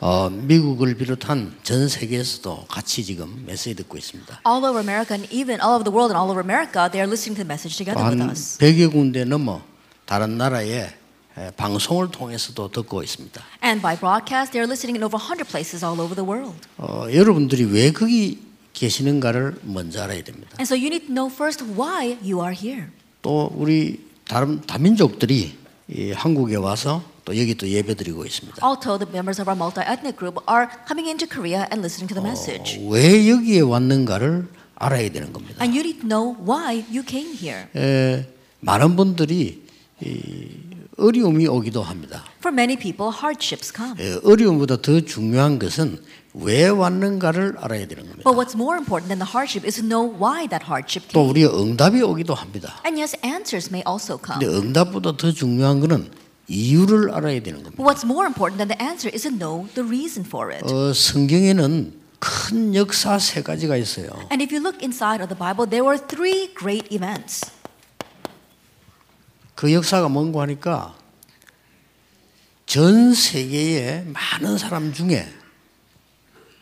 어, 미국을 비롯한 전 세계에서도 같이 지금 메시지 듣고 있습니다. All over America and even all over the world and all over America, they are listening to the message together with 한 us. 100여 군데 넘어 다른 나라에 에, 방송을 통해서도 듣고 있습니다. And by broadcast, they are listening in over 100 places all over the world. 어, 여러분들이 왜 거기 계시는가를 먼저 알아야 됩니다. And so you need to know first why you are here. 또 우리 다른 다민족들이 이 한국에 와서 또 여기 또 예배드리고 있습니다. Also, the members of our multi-ethnic group are coming into Korea and listening to the message. 왜 여기에 왔는가를 알아야 되는 겁니다. And you need to know why you came here. 에, 많은 분들이 이, 어려움이 오기도 합니다. For many people, hardships come. 에, 어려움보다 더 중요한 것은 왜 왔는가를 알아야 되는 겁니다. But what's more important than the hardship is to know why that hardship 또 came. 우리가 응답이 오기도 합니다. And yes, answers may also come. 근데 응답보다 더 중요한 것은 이유를 알아야 되는 겁니다. What's more important than the answer is to know the reason for it. 어, 성경에는 큰 역사 세 가지가 있어요. And if you look inside of the Bible, there were three great events. 그 역사가 뭔고 하니까 전 세계의 많은 사람 중에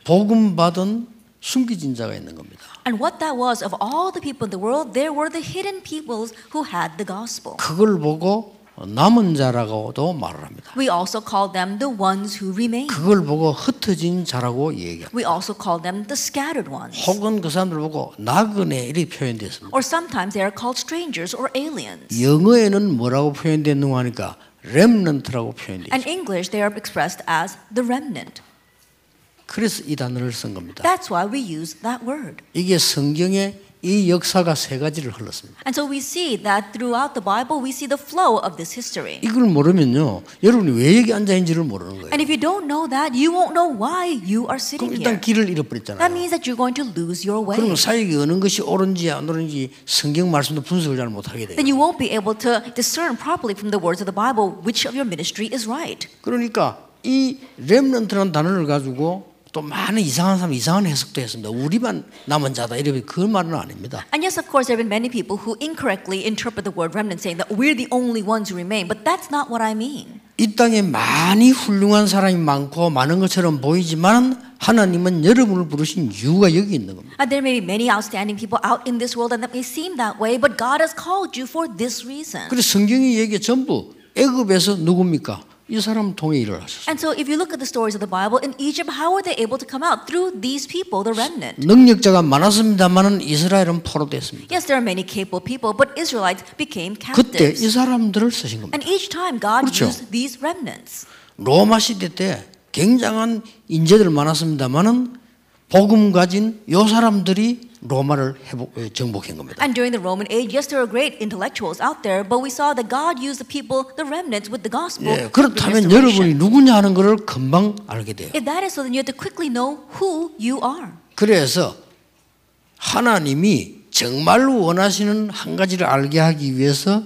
복음 받은 숨겨진 자가 있는 겁니다. And what that was, of all the people in the world, there were the hidden peoples who had the gospel. 그걸 보고 남은 자라고도 말을 합니다. We also call them the ones who remain. 그걸 보고 흩어진 자라고 얘기합니다. We also call them the scattered ones. 혹은 그 사람들 보고 나그네 이렇게 표현됐습니다. Or sometimes they are called strangers or aliens. 영어에는 뭐라고 표현됐는가 하니까 렘넌트라고 표현되죠. In English, they are expressed as the remnant. 그래서 이 단어를 쓴 겁니다. That's why we use that word. 이게 성경에 이 역사가 세 가지를 흘렀습니다. And so we see that throughout the Bible, we see the flow of this history. 이걸 모르면요, 여러분이 왜 여기 앉아 있는지를 모르는 거예요. And if you don't know that, you won't know why you are 그럼 sitting 일단 here. 길을 That 잃어버렸잖아요. means that you're going to lose your way. 그러면 사역이 어느 것이 옳은지 안 옳은지 성경 말씀도 분석을 잘 못하게 돼요. Then you won't be able to discern properly from the words of the Bible which of your ministry is right. 그러니까 이 렘넌트라는 단어를 가지고 또 많은 이상한 사람 이상한 해석도 했습니다. 우리만 남은 자다 이렇게 그 말은 아닙니다. And yes, of course, there have been many people who incorrectly interpret the word remnant, saying that we're the only ones who remain. But that's not what I mean. 이 땅에 많이 훌륭한 사람이 많고 많은 것처럼 보이지만 하나님은 여러분을 부르신 이유가 여기 있는 겁니다. And there may be many outstanding people out in this world, and that may seem that way, but God has called you for this reason. 그래서 성경이 얘기 전부 애굽에서 누굽니까? 이 사람 통해 일을 하셨어요. And so, if you look at the stories of the Bible, in Egypt, how were they able to come out? Through these people, the remnant. 능력자가 많았습니다만은 이스라엘은 포로됐습니다. Yes, there are many capable people, but Israelites became 그때 이 captives. 사람들을 쓰신 겁니다. And each time, God 그렇죠. used these remnants. 로마 시대 때 굉장한 인재들 많았습니다만은 복음 가진 요 사람들이 로마를 회복, 에, 정복한 겁니다. And during the Roman age, yes, there were great intellectuals out there, but we saw that God used the people, the remnants, with the gospel. 예, 그렇다면. 여러분이 누구냐 하는 것을 금방 알게 돼요. If that is so, then you have to quickly know who you are. 그래서 하나님이 정말로 원하시는 한 가지를 알게 하기 위해서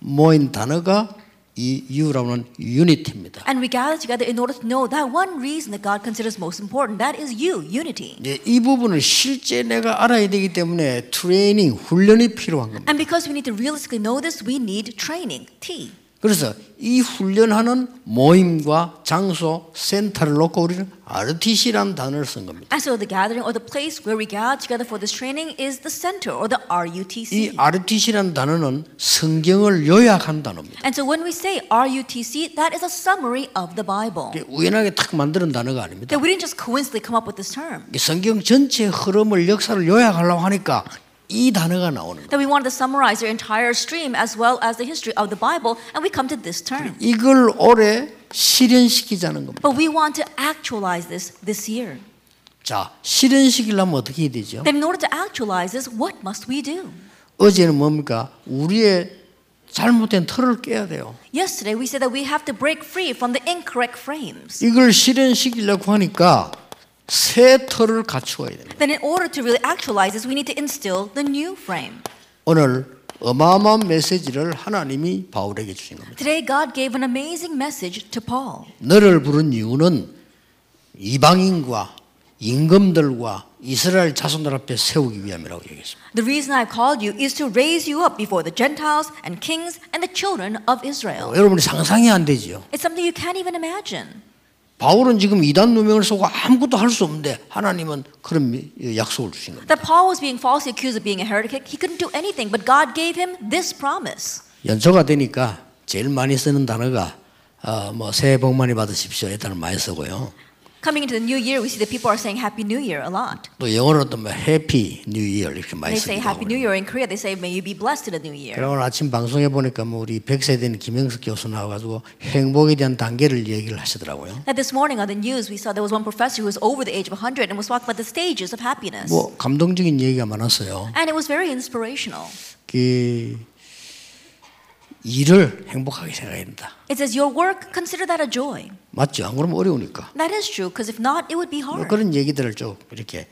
모인 단어가 이 유라는 유니티입니다. And we gather together in order to know that one reason that God considers most important, that is you, unity. 이제 이 부분을 실제 내가 알아야 되기 때문에 트레이닝, 훈련이 필요한 겁니다. And because we need to realistically know this, we need training, T. 그래서 이 훈련하는 모임과 장소, 센터를 놓고 우리는 RTC라는 단어를 쓴 겁니다. And so the gathering or the place where we gather together for this training is the center or the 이 RUTC. RTC라는 단어는 성경을 요약한 단어입니다. And so when we say RUTC, that is a summary of the Bible. 우연하게 탁 만드는 단어가 아닙니다. That we didn't just coincidentally come up with this term. 성경 전체 흐름을 역사를 요약하려고 하니까 이 단어가 나오는 거예요. That we wanted to summarize the entire stream as well as the history of the Bible, and we come to this term. 이걸 올해 실현시키자는 겁니다. But we want to actualize this this year. 자, 실현시키려면 어떻게 해야 되죠? Then in order to actualize this, what must we do? 어제는 뭡니까? 우리의 잘못된 틀을 깨야 돼요. Yesterday we said that we have to break free from the incorrect frames. 이걸 실현시키려고 하니까 새 틀을 갖추어야 됩니다. Then in order to really actualize this, we need to instill the new frame. 오늘 어마어마한 메시지를 하나님이 바울에게 주신 겁니다. Today God gave an amazing message to Paul. 너를 부른 이유는 이방인과 임금들과 이스라엘 자손들 앞에 세우기 위함이라고 얘기했습니다. The reason I've called you is to raise you up before the Gentiles and kings and the children of Israel. 여러분이 상상이 안 되지요. It's something you can't even imagine. 바울은 지금 이단 누명을 쓰고 아무것도 할 수 없는데 하나님은 그런 미- 약속을 주신 겁니다. That Paul was being falsely accused of being a heretic. He couldn't do anything, but God gave him this promise. 연초가 되니까 제일 많이 쓰는 단어가 어, 뭐 새해 복 많이 받으십시오. 이 단어 많이 쓰고요. Coming into the new year, we see that people are saying Happy New Year a lot. 또 영어로도 뭐 해피 뉴 이어 이렇게 많이 They say 쓰기도 Happy New 하고. Year. In Korea, they say May you be blessed in the new year. 그리고 오늘 아침 방송에 보니까 뭐 우리 100세 된 김영석 교수 나와가지고 행복에 대한 단계를 얘기를 하시더라고요. And this morning on the news, we saw there was one professor who was over the age of 100 and was talking about the stages of happiness. 뭐 감동적인 얘기가 많았어요. And it was very inspirational. 그 일을 행복하게 생각해야 된다. It says, Your work, consider that a joy. 맞죠? 안 그러면 어려우니까. That is true, because if not, it would be 뭐 hard. 그런 얘기들을 쭉 이렇게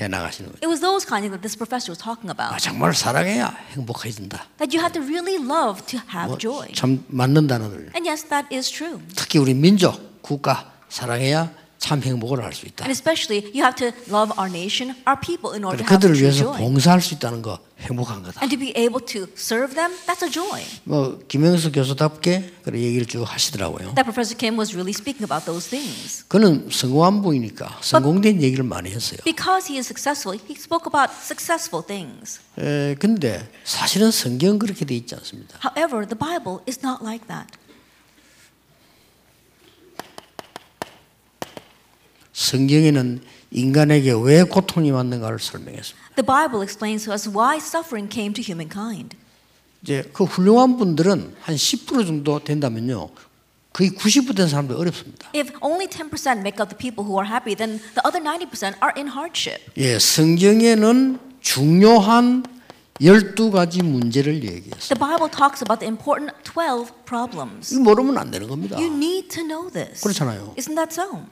해 나가시는 거예요. It was those kinds that this professor was talking 아, about. 정말 사랑해야 행복해진다. That you have to really love to have 뭐 joy. 참 맞는 단어들. And yes, that is true. 특히 우리 민족, 국가 사랑해야 참 행복을 할 수 있다. And especially, you have to love our nation, our people, in order to have 그들을 위해서 joy. 봉사할 수 있다는 거 행복한 거다. And to be able to serve them, that's a joy. 뭐 김영수 교수답게 그런 얘기를 쭉 하시더라고요. That Professor Kim was really speaking about those things. 그는 성공한 분이니까 성공된 얘기를 많이 했어요. Because he is successful, he spoke about successful things. 에, 근데 사실은 성경은 그렇게 돼 있지 않습니다. However, the Bible is not like that. 성경에는 인간에게 왜 고통이 왔는가를 설명했습니다. The Bible explains to us why suffering came to humankind. 이제 그 훌륭한 분들은 한 10% 정도 된다면요. 거의 90%된 사람들 어렵습니다. If only 10% make up the people who are happy, then the other 90% are in hardship. 예, 성경에는 중요한 12가지 문제를 얘기했어요. The Bible talks about the important 12 problems. 모르면 안 되는 겁니다. You need to know this. 그렇잖아요. Isn't that so?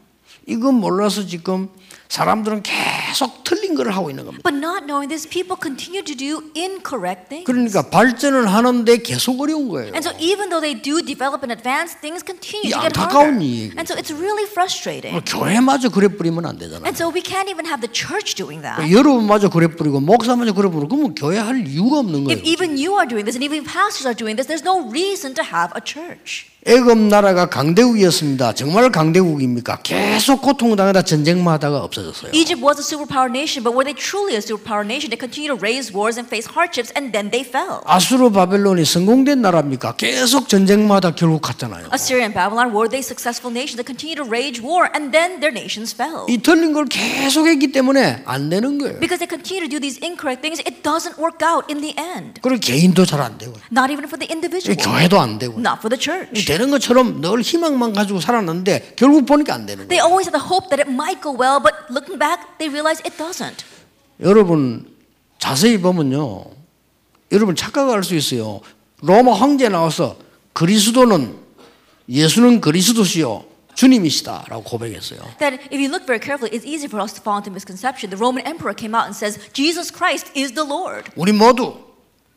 이거 몰라서 지금 사람들은 계속 틀린 걸 하고 있는 겁니다. But not knowing this, people continue to do incorrect things. 그러니까 발전을 하는데 계속 어려운 거예요. And so even though they do develop and advance, things continue 이 to get harder. And so it's really frustrating. 교회마저 그래 뿌리면 안 되잖아요. And so we can't even have the church doing that. 여러분마저 그래 뿌리고 목사마저 그래 뿌리고 그러면 교회 할 이유가 없는 If 거예요. even you are doing this and even pastors are doing this, there's no reason to have a church. 애굽 나라가 강대국이었습니다. 정말 강대국입니까? 계속 고통당하다 전쟁만 하다가 없어졌어요. Egypt was a superpower nation, but were they truly a superpower nation? They continued to raise wars and face hardships, and then they fell. 아수르 바벨론이 성공된 나라입니까? 계속 전쟁만 하다 결국 갔잖아요. Assyria and Babylon were they successful nations that continued to wage war, and then their nations fell. 이 틀린 걸 계속 했기 때문에 안 되는 거예요. Because they continue to do these incorrect things, it doesn't work out in the end. 그리고 개인도 잘 안 되고 Not even for the individual, 교회도 안 되고 not for the church. 되는 것처럼 늘 희망만 가지고 살았는데 결국 보니까 안 되는 거예요. They always had the hope that it might go well, but looking back, they realize it doesn't. 여러분 자세히 보면요. 여러분 착각할 수 있어요. 로마 황제 나와서 그리스도는 예수는 그리스도시요 주님이시다라고 고백했어요. That if you look very carefully, it's easy for us to fall into misconception. The Roman emperor came out and says, Jesus Christ is the Lord. 우리 모두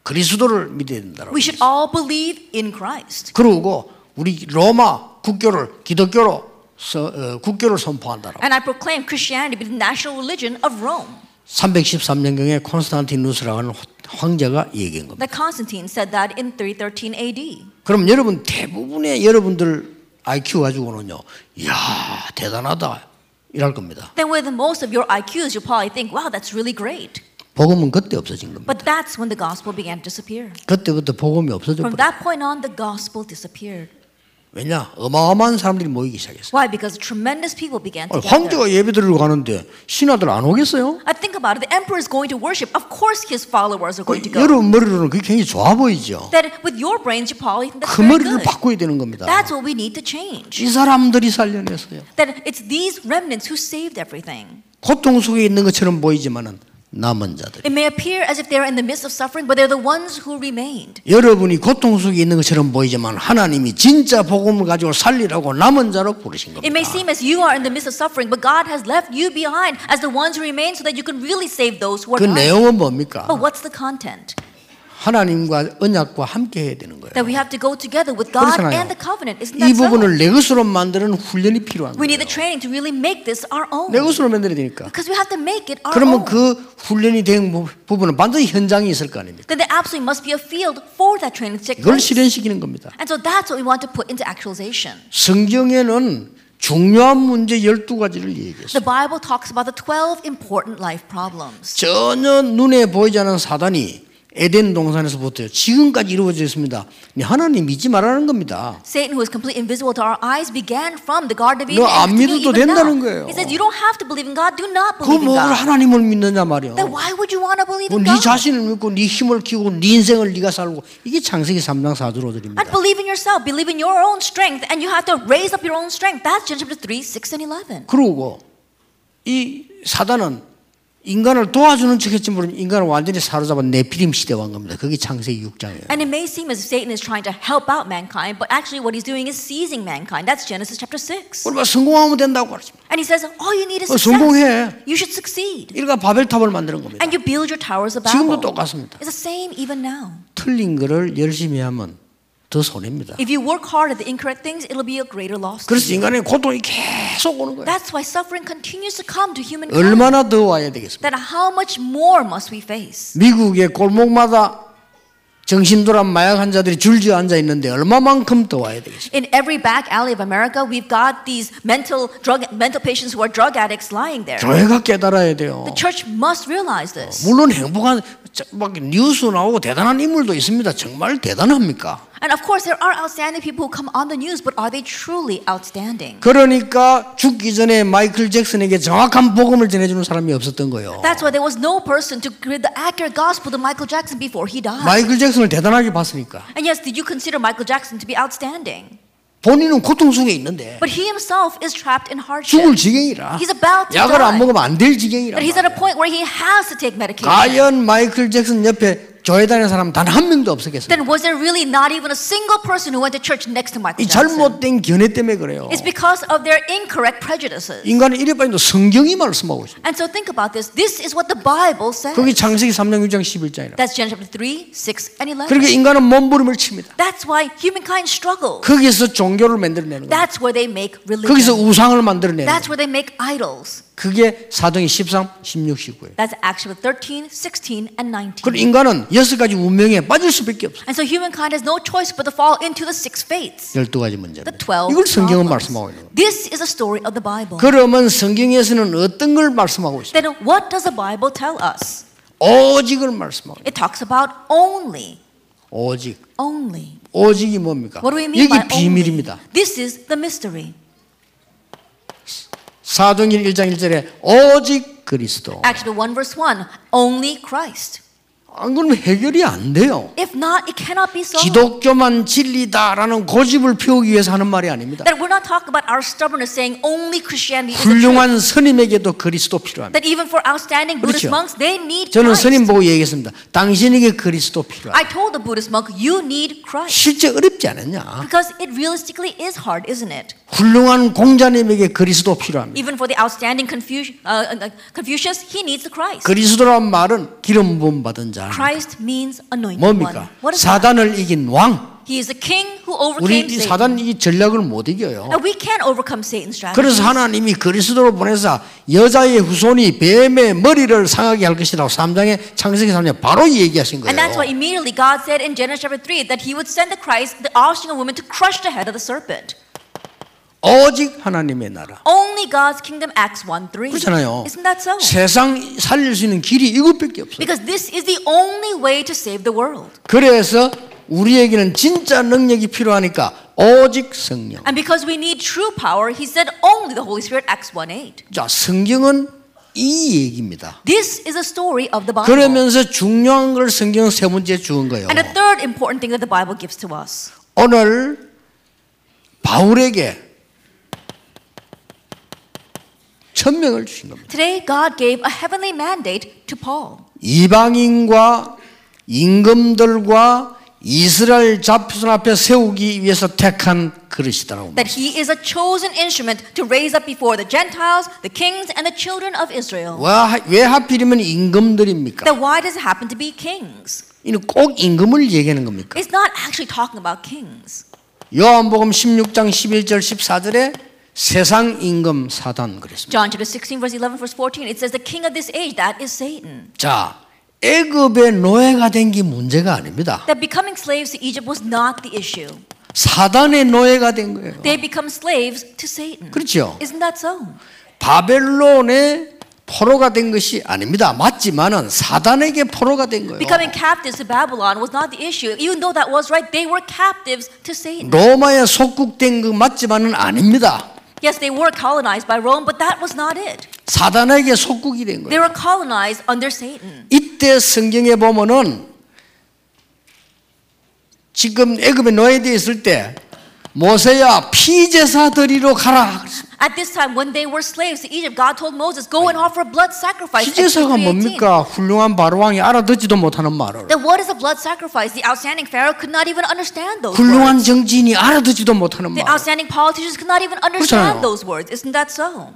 그리스도를 믿어야 된다라고. We should all believe in Christ. 그러고 우리 로마 국교를 기독교로 서, 어, 국교를 선포한다라고. And I proclaim Christianity to be the national religion of Rome. 313년경에 콘스탄티누스라는 황제가 얘기한 겁니다. That Constantine said that in 313 AD. 그럼 여러분 대부분의 여러분들 IQ 가지고는요, 이야 대단하다 이럴 겁니다. Then with most of your IQs, you'll probably think, wow, that's really great. 복음은 그때 없어진 겁니다. But that's when the gospel began to disappear. 그때부터 복음이 없어져 From 버려. that point on, the gospel disappeared. 왜냐? 어마어마한 사람들이 모이기 시작했어요. Why? Because tremendous people began to gather. 황제가 예배 드리러 가는데 신하들 안 오겠어요? I think about it. The emperor is going to worship. Of course, his followers are going to go. 여러분 머리로는 그게 굉장히 좋아 보이죠. That with your brains, you probably think that's 그 very 머리를 good. 바꿔야 되는 겁니다. That's what we need to change. 이 사람들이 살려냈어요. That it's these remnants who saved everything. 고통 속에 있는 것처럼 보이지만은 남은 자들. It may appear as if they're in the midst of suffering, but they're the ones who remained. 여러분이 고통 속에 있는 것처럼 보이지만 하나님이 진짜 복음을 가지고 살리라고 남은 자로 부르신 It may 겁니다. seem as you are in the midst of suffering, but God has left you behind as the ones who remain so that you can really save those who are 그 dying. 내용은 뭡니까? But what's the content? 하나님과 언약과 함께 해야 되는 거예요. That we have to go together with God 그렇잖아요. and the covenant. Isn't 이 that so? 부분을 내 것으로 만드는 훈련이 필요한 We need 거예요. the training to really make this our own. 내 것으로 만들어야 되니까. Because we have to make it our 그러면 own. 그 훈련이 된 부- 부분은 반드시 현장이 있을 거 아닙니까? Then there absolutely must be a field for that training to take 이걸 place. 실현시키는 겁니다. And so that's what we want to put into actualization. 성경에는 중요한 문제 12가지를 얘기했어요. The Bible talks about the 12 important life problems. 전혀 눈에 보이지 않는 사단이 에덴 동산에서부터 지금까지 이루어져 있습니다. 네, 하나님 믿지 말라는 겁니다. Satan, who is completely invisible to our eyes, began from the Garden of 너 Eden. 안 and to me 믿어도. 된다는 거예요. He says you don't have to believe in God. Do not 그 believe in God. 하나님을 믿느냐 말이야. Then why would you want to believe 뭐 in 네 God? 자신을 믿고 네 힘을 키우고 네 인생을 네가 살고 이게 창세기 3장 4절로 드립니다. And believe in yourself. Believe in your own strength, and you have to raise up your own strength. That's Genesis chapter 3, 6, and 11. 그러고 이 사단은 인간을 도와주는 척했지 모르는 인간을 완전히 사로잡은 네피림 시대 왕 겁니다. 그게 창세기 6장이에요. And it may seem as if Satan is trying to help out mankind, but actually what he's doing is seizing mankind. That's Genesis chapter 6. 우리가 성공하면 된다고 그러십니다. And he says, all you need is 어, success. 성공해. You should succeed. 이가 바벨탑을 만드는 겁니다. And you build your towers of 지금도 Babel. 똑같습니다. It's the same even now. 틀린 거를 열심히 하면 더 손해입니다. If you work hard at the incorrect things, it'll be a greater loss. 그래서. 인간의 고통이 계속 오는 거예요. That's why suffering continues to come to humankind. 얼마나 더 와야 되겠습니까? Then how much more must we face? 미국의 골목마다 정신돌아 마약 환자들이 줄지어 앉아 있는데 얼마만큼 더 와야 되겠습니까? In every back alley of America, we've got these mental drug mental patients who are drug addicts lying there. 교회가 깨달아야 돼요. The church must realize this. 물론 행복한 저- 막 뉴스 나오고 대단한 인물도 있습니다. 정말 대단합니까? And of course, there are outstanding people who come on the news, but are they truly outstanding? 그러니까 죽기 전에 마이클 잭슨에게 정확한 복음을 전해주는 사람이 없었던 거예요. That's why there was no person to give the accurate gospel to Michael Jackson before he died. 마이클 잭슨을 대단하게 봤으니까 And yes, did you consider Michael Jackson to be outstanding? 본인은 고통 속에 있는데 But he himself is trapped in 죽을 hardship. 지경이라 He's about to 약을 안 die. 먹으면 안 될 지경이라 But he's at a point where he has to take medication. 과연 마이클 잭슨 옆에 교회 다니는 사람 단 한 명도 없었겠어요. Then was there really not even a single person who went to church next to Michael 이 Jackson? 잘못된 견해 때문에 그래요. It's because of their incorrect prejudices. 인간은 이래봐도 성경이 말씀하고 있습니다. And so think about this. This is what the Bible says. 그게 창세기 3장 6장 11장이라. That's Genesis chapter 3, 6, and 11. 그렇게 인간은 몸부림을 칩니다. That's why humankind struggles. 거기서 종교를 만들어내는 거예요. That's where they make 거기서 religion. 우상을 만들어내는 That's 거예요. where they make idols. 그게 사도행 13, 16, 19예요. That's Acts chapter 13, 16, and 19. 그리고 인간은 여섯 가지 운명에 빠질 수밖에 없어요. And so humankind has no choice but to fall into the six. 12가지 The 문제입니다. 12 이걸 성경은. 말씀하고 있는. This is a story of the Bible. 그러면 성경에서는 어떤 걸 말씀하고 있어요? Then what does the Bible tell us? 오직을 말씀하고. It talks about only. 오직. Only. 오직이 뭡니까? What do we mean 여기 by 비밀입니다. only? This is the mystery. 사도행전 1장 1절에 오직 그리스도. Acts chapter 1 verse 1. Only Christ. 안 그러면 해결이 안 돼요. If not, it cannot be so. 기독교만 진리다라는 고집을 피우기 위해서 하는 말이 아닙니다. That we're not talking about our stubbornness saying only Christianity is the truth. 훌륭한 스님에게도 그리스도 필요합니다. That even for outstanding Buddhist 그렇죠. monks, they need 저는 Christ. 스님 보고 얘기했습니다. 당신에게 그리스도 필요합니다. I told the Buddhist monk, you need Christ. 실제 어렵지 않았냐? Because it realistically is hard, isn't it? 훌륭한 공자님에게 그리스도 필요합니다. Even for the outstanding Confucius, uh, uh, Confucius he needs the Christ. 그리스도란 말은 기름 부음 받은 자. Christ means anointed 뭡니까? one. What is that? 사단을 이긴 왕. He is the king who 우리 overcame 이 Satan. 사단 이 전략을 못 이겨요. And we can't overcome Satan's strategies. 그래서 하나님이 그리스도로 보내서 여자의 후손이 뱀의 머리를 상하게 할 것이라고 3장에 창세기 3장에 바로 얘기하신 거예요. And that's why immediately God said in Genesis chapter 3 that he would send the Christ, the offspring of woman, to crush the head of the serpent. 오직 하나님의 나라. Only God's kingdom, Acts 1 3. 그렇잖아요. Isn't that so? 세상 살릴 수 있는 길이 이것밖에 없어요. Because this is the only way to save the world. 그래서 우리에게는 진짜 능력이 필요하니까 오직 성령. And because we need true power, he said only the Holy Spirit, Acts 1 8. 자, 성경은 이 얘기입니다. This is a story of the Bible. 그러면서 중요한 걸 성경은 세 번째 주은 거예요. And the third important thing that the Bible gives to us. 오늘 바울에게 천명을 주신 겁니다. Today, God gave a heavenly mandate to Paul. 이방인과 임금들과 이스라엘 자손 앞에 세우기 위해서 택한 그릇이다라고. That he is a chosen instrument to raise up before the Gentiles, the kings, and the children of Israel. 와, 왜 하필이면 임금들입니까? Then why does it happen to be kings? 이는 꼭 임금을 얘기하는 겁니까? It's not actually talking about kings. 요한복음 16장 11절 14절에 세상 임금 사단 그랬습니다. John chapter 16, verse 11, verse 14, it says, The king of this age, that is Satan. 자, 애굽의 노예가 된 게 문제가 아닙니다. That becoming slaves to Egypt was not the issue. 사단의 노예가 된 거예요. They become slaves to Satan. 그렇죠. Isn't that so? 바벨론의 포로가 된 것이 아닙니다. 맞지만은 사단에게 포로가 된 거예요. Becoming captives to Babylon was not the issue. Even though that was right, they were captives to Satan. 로마에 속국된 그 맞지만은 아닙니다. Yes, they were colonized by Rome, but that was not it. 사단에게 속국이 된 They 거예요. were colonized under Satan. 이때 성경에 보면은 지금 애굽에 노예되어 있을 때 모세야 피제사 드리러 가라. At this time, when they were slaves to Egypt, God told Moses, "Go and offer blood sacrifice." 피제사가 Exodus 3:18. 뭡니까? 훌륭한 바로 왕이 알아듣지도 못하는 말을. Then what is a blood sacrifice? The outstanding Pharaoh could not even understand those 훌륭한 words. 정치인이 알아듣지도 못하는 The 말. outstanding politicians could not even 그렇잖아요. understand those words. Isn't that so?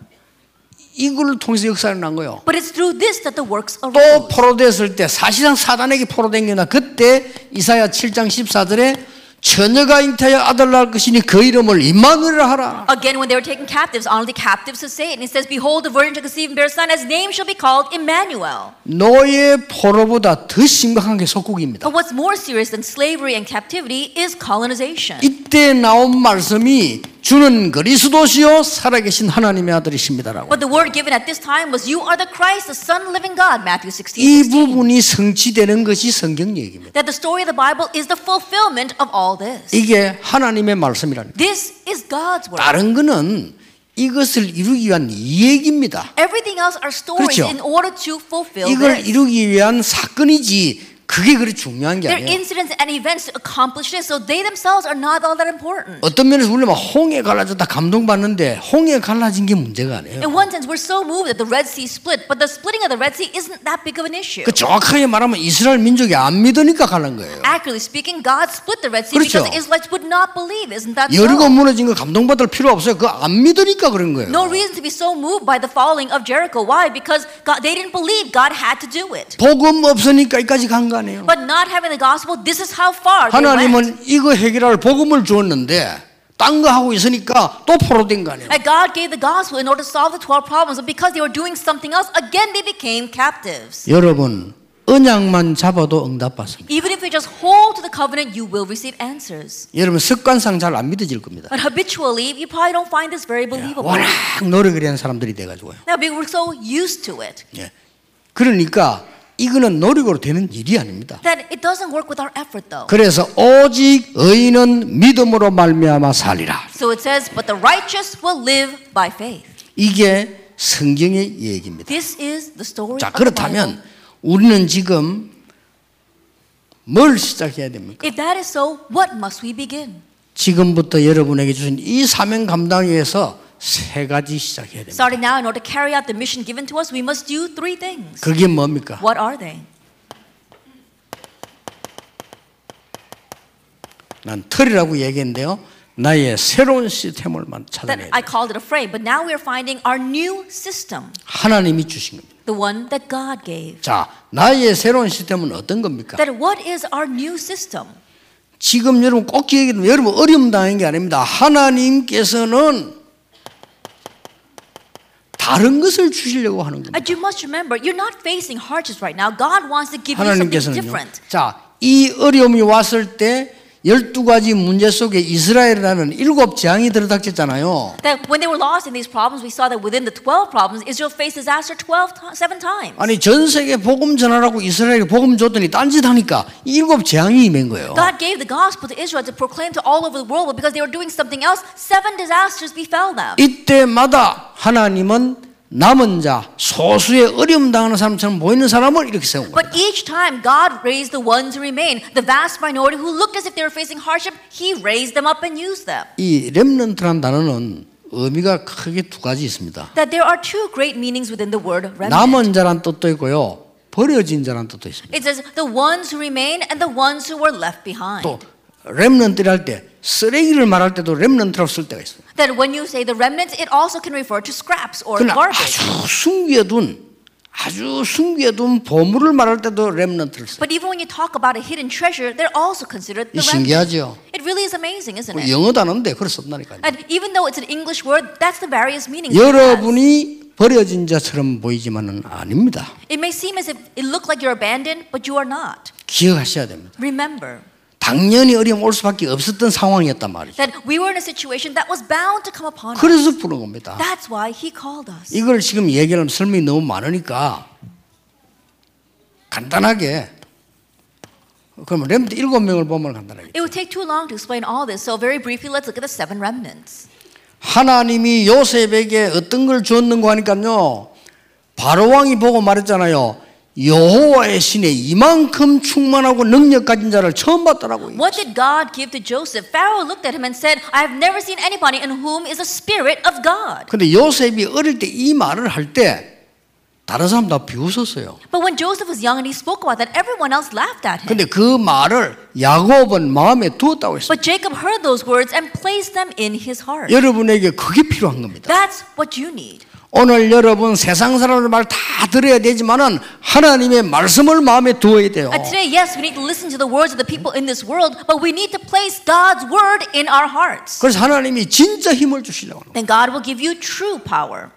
이걸 통해서 역사를 난 거예요. But it's through this that the works 또 arose. 포로됐을 때 사실상 사단에게 포로된 게나 그때 이사야 7장 14절에 처녀가 잉태하여 아들 낳을 것이니 그 이름을 임마누엘이라 하라. Again, when they were taken captives, honor the captives of Satan. It says, Behold, the virgin shall conceive and bear a son, his name shall be called Emmanuel. 노예 포로보다 더 심각한 게 속국입니다. But what's more serious than slavery and captivity is colonization. 이때 나온 말씀이 주는 그리스도시요 살아계신 하나님의 아들이십니다라고. But the word given at this time was, You are the Christ, the Son living God, Matthew 16. 이 16. 부분이 성취되는 것이 성경 얘기입니다. That the story of the Bible is the fulfillment of all this. 이게 하나님의 말씀이라는. This is God's word. 다른 거는 이것을 이루기 위한 이야기입니다. Everything else are stories 그렇죠. in order to fulfill 이걸 this. 이루기 위한 사건이지 그게 그리 중요한 게 아니에요. incidents and events to accomplish this, so they themselves are not all that important. 어떤 면에서 우리는 막 홍해 갈라졌다 감동받는데 홍해 갈라진 게 문제가 아니에요. In one sense, we're so moved that the Red Sea split, but the splitting of the Red Sea isn't that big of an issue. 그 정확하게 말하면 이스라엘 민족이 안 믿으니까 갈란 거예요. Accurately speaking, God split the Red Sea 그렇죠. because the Israelites would not believe. Isn't that 여리고 so? 무너진 거 감동받을 필요 없어요. 그거 안 믿으니까 그런 거예요. No reason to be so moved by the falling of Jericho. Why? Because God, they didn't believe God had to do it. 복음 없으니까 여기까지 간 거 아니에요. But not having the gospel, this is how far they went. 하나님은 이거 해결할 복음을 주었는데 딴 거 하고 있으니까 또 포로된 거 아니에요. And God gave the gospel in order to solve the 12 problems, but because they were doing something else, again they became captives. 여러분 언약만 잡아도 응답받습니다. Even if you just hold to the covenant, you will receive answers. 여러분 습관상 잘 안 믿어질 겁니다. But habitually, you probably don't find this very believable. 워낙 노력을 하는 사람들이 돼가지고요. Now, because we're so used to it 예. 그러니까 이거는 노력으로 되는 일이 아닙니다. that it doesn't work with our effort, though. 그래서 오직 의인은 믿음으로 말미암아 살리라. So it says, "But the righteous will live by faith." 이게 성경의 얘기입니다. This is the story 자. 그렇다면 우리는 지금 뭘 시작해야 됩니까? If that is so, what must we begin? 지금부터 여러분에게 주신 이 사명 감당에 위해서 세 가지 시작해야 됩니다. Starting now, in order to carry out the mission given to us, we must do three things. 그게 뭡니까? What are they? 난 틀이라고 얘기했는데요. 나의 새로운 시스템을 찾아내야 I 돼. called it a frame, but now we are finding our new system, 하나님이 주신 겁니다. the one that God gave. 자, 나의 새로운 시스템은 어떤 겁니까? That what is our new system? 지금 여러분 꼭 됩니다. 여러분 어려움 당한 게 아닙니다. 하나님께서는 다른 것을 주시려고 하는 겁니다. And you must remember, you're not facing hardships right now. God wants to give you something 하나님께서는요. different. 자, 이 어려움이 왔을 때 열두 가지 문제 속에 이스라엘이라는 일곱 재앙이 들어닥쳤잖아요. That when they were lost in these problems, we saw that within the 12 problems, Israel faced disaster 12 to- seven times. 아니 전 세계 복음 전하라고 이스라엘에 복음 줬더니 딴짓 하니까 이 일곱 재앙이 임한 거예요. God gave the gospel to Israel to proclaim to all over the world, but because they were doing something else, seven disasters befell them. 이때마다 하나님은 남은 자, 소수의 어려움 당하는 사람처럼 보이는 사람을 이렇게 세운 거예요. But each time God raised the ones who remain, the vast minority who looked as if they were facing hardship, He raised them up and used them. 이 렘넌트란 단어는 의미가 크게 두 가지 있습니다. That there are two great meanings within the word remnant. 남은 자란 뜻도 있고요. 버려진 자란 뜻도 있습니다. It says the ones who remain and the ones who were left behind. 또 렘넌트를 할때 쓰레기를 말할 때도 렘넌트라고 쓸 때가 있어요. That when you say the remnants, it also can refer to scraps or 그러나 garbage. 아주 숨겨둔 아주 숨겨둔 보물을 말할 때도 렘넌트를 써요. But even when you talk about a hidden treasure, they're also considered 이 the remnants. 신기하죠. It really is amazing, isn't it? 영어 단어인데 그걸 썼다니까요. And even though it's an English word, that's the various meanings. 여러분이 버려진 자처럼 보이지만은 아닙니다. It may seem as if it looked like you're abandoned, but you are not. 기억하셔야 됩니다. Remember, 당연히 어려움 올 수밖에 없었던 상황이었단 말이죠. That we were in a situation that was bound to come upon us. 그래서 부른 겁니다. That's why he called us. 이걸 지금 얘기하면 설명이 너무 많으니까 간단하게 그러면 렘드 일곱 명을 보면 간단하게 It would take too long to explain all this, so very briefly, let's look at the seven remnants. 하나님이 요셉에게 어떤 걸 주었는가 하니까요 바로 왕이 보고 말했잖아요 여호와의 신에 이만큼 충만하고 능력 가진 자를 처음 봤더라고요 What did God give to Joseph? Pharaoh looked at him and said, I have never seen anybody in whom is a spirit of God. 근데 요셉이 어릴 때 이 말을 할 때 다른 사람 다 비웃었어요 But when Joseph was young and he spoke about that, everyone else laughed at him. 근데 그 말을 야곱은 마음에 두었다고 했어요 But Jacob heard those words and placed them in his heart. 여러분에게 그게 필요한 겁니다 That's what you need. 오늘 여러분 세상 사람들 말 다 들어야 되지만은 하나님의 말씀을 마음에 두어야 돼요. And today, yes, we need to listen to the words of the people in this world, but we need to place God's word in our hearts. 그래서 하나님이 진짜 힘을 주시려고. Then God will give you true power.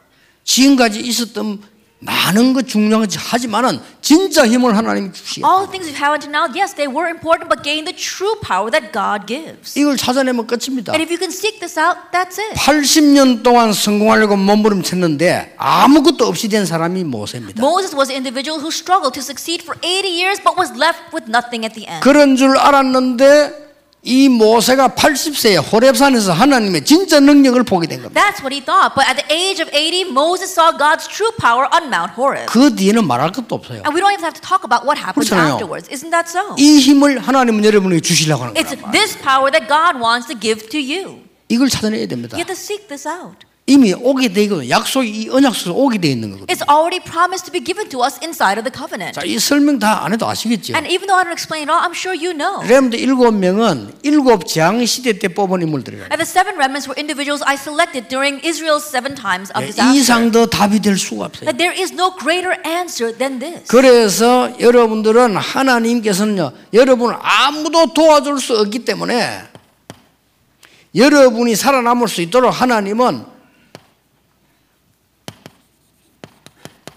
지금까지 있었던 많은 것 중요하지 하지만은 진짜 힘을 하나님이 주시겠다. All the things we've had until now, yes, they were important, but gain the true power that God gives. 이걸 찾아내면 끝입니다. And if you can seek this out, that's it. 80년 동안 성공하려고 몸부림쳤는데 아무것도 없이 된 사람이 모세입니다. Moses was an individual who struggled to succeed for 80 years, but was left with nothing at the end. 그런 줄 알았는데 이 모세가 80세에 호렙산에서 하나님의 진짜 능력을 보게 된 겁니다. That's what he thought. But at the age of 80, Moses saw God's true power on Mount Horeb. 그 뒤에는 말할 것도 없어요. And we don't even have to talk about what happened 그렇잖아요. afterwards. Isn't that so? 이 힘을 하나님은 여러분에게 주시려고 하는 It's 거란 말이에요. this power that God wants to give to you. 이걸 찾아내야 됩니다. You have to seek this out. 이미 오게 돼 있거든요. 약속이 이 언약 속에 오게 돼 있는 거거든요. It's already promised to be given to us inside of the covenant. 자, 이 설명 다 안 해도 아시겠죠? And even though I don't explain it all, I'm sure you know. 렘드 일곱 명은 일곱 재앙 시대 때 뽑은 인물들이에요. And the seven remnants were individuals I selected during Israel's seven times of 이 disaster. 이상 더 답이 될 수가 없어요. That there is no greater answer than this. 그래서 여러분들은 하나님께서는요, 여러분을 아무도 도와줄 수 없기 때문에 여러분이 살아남을 수 있도록 하나님은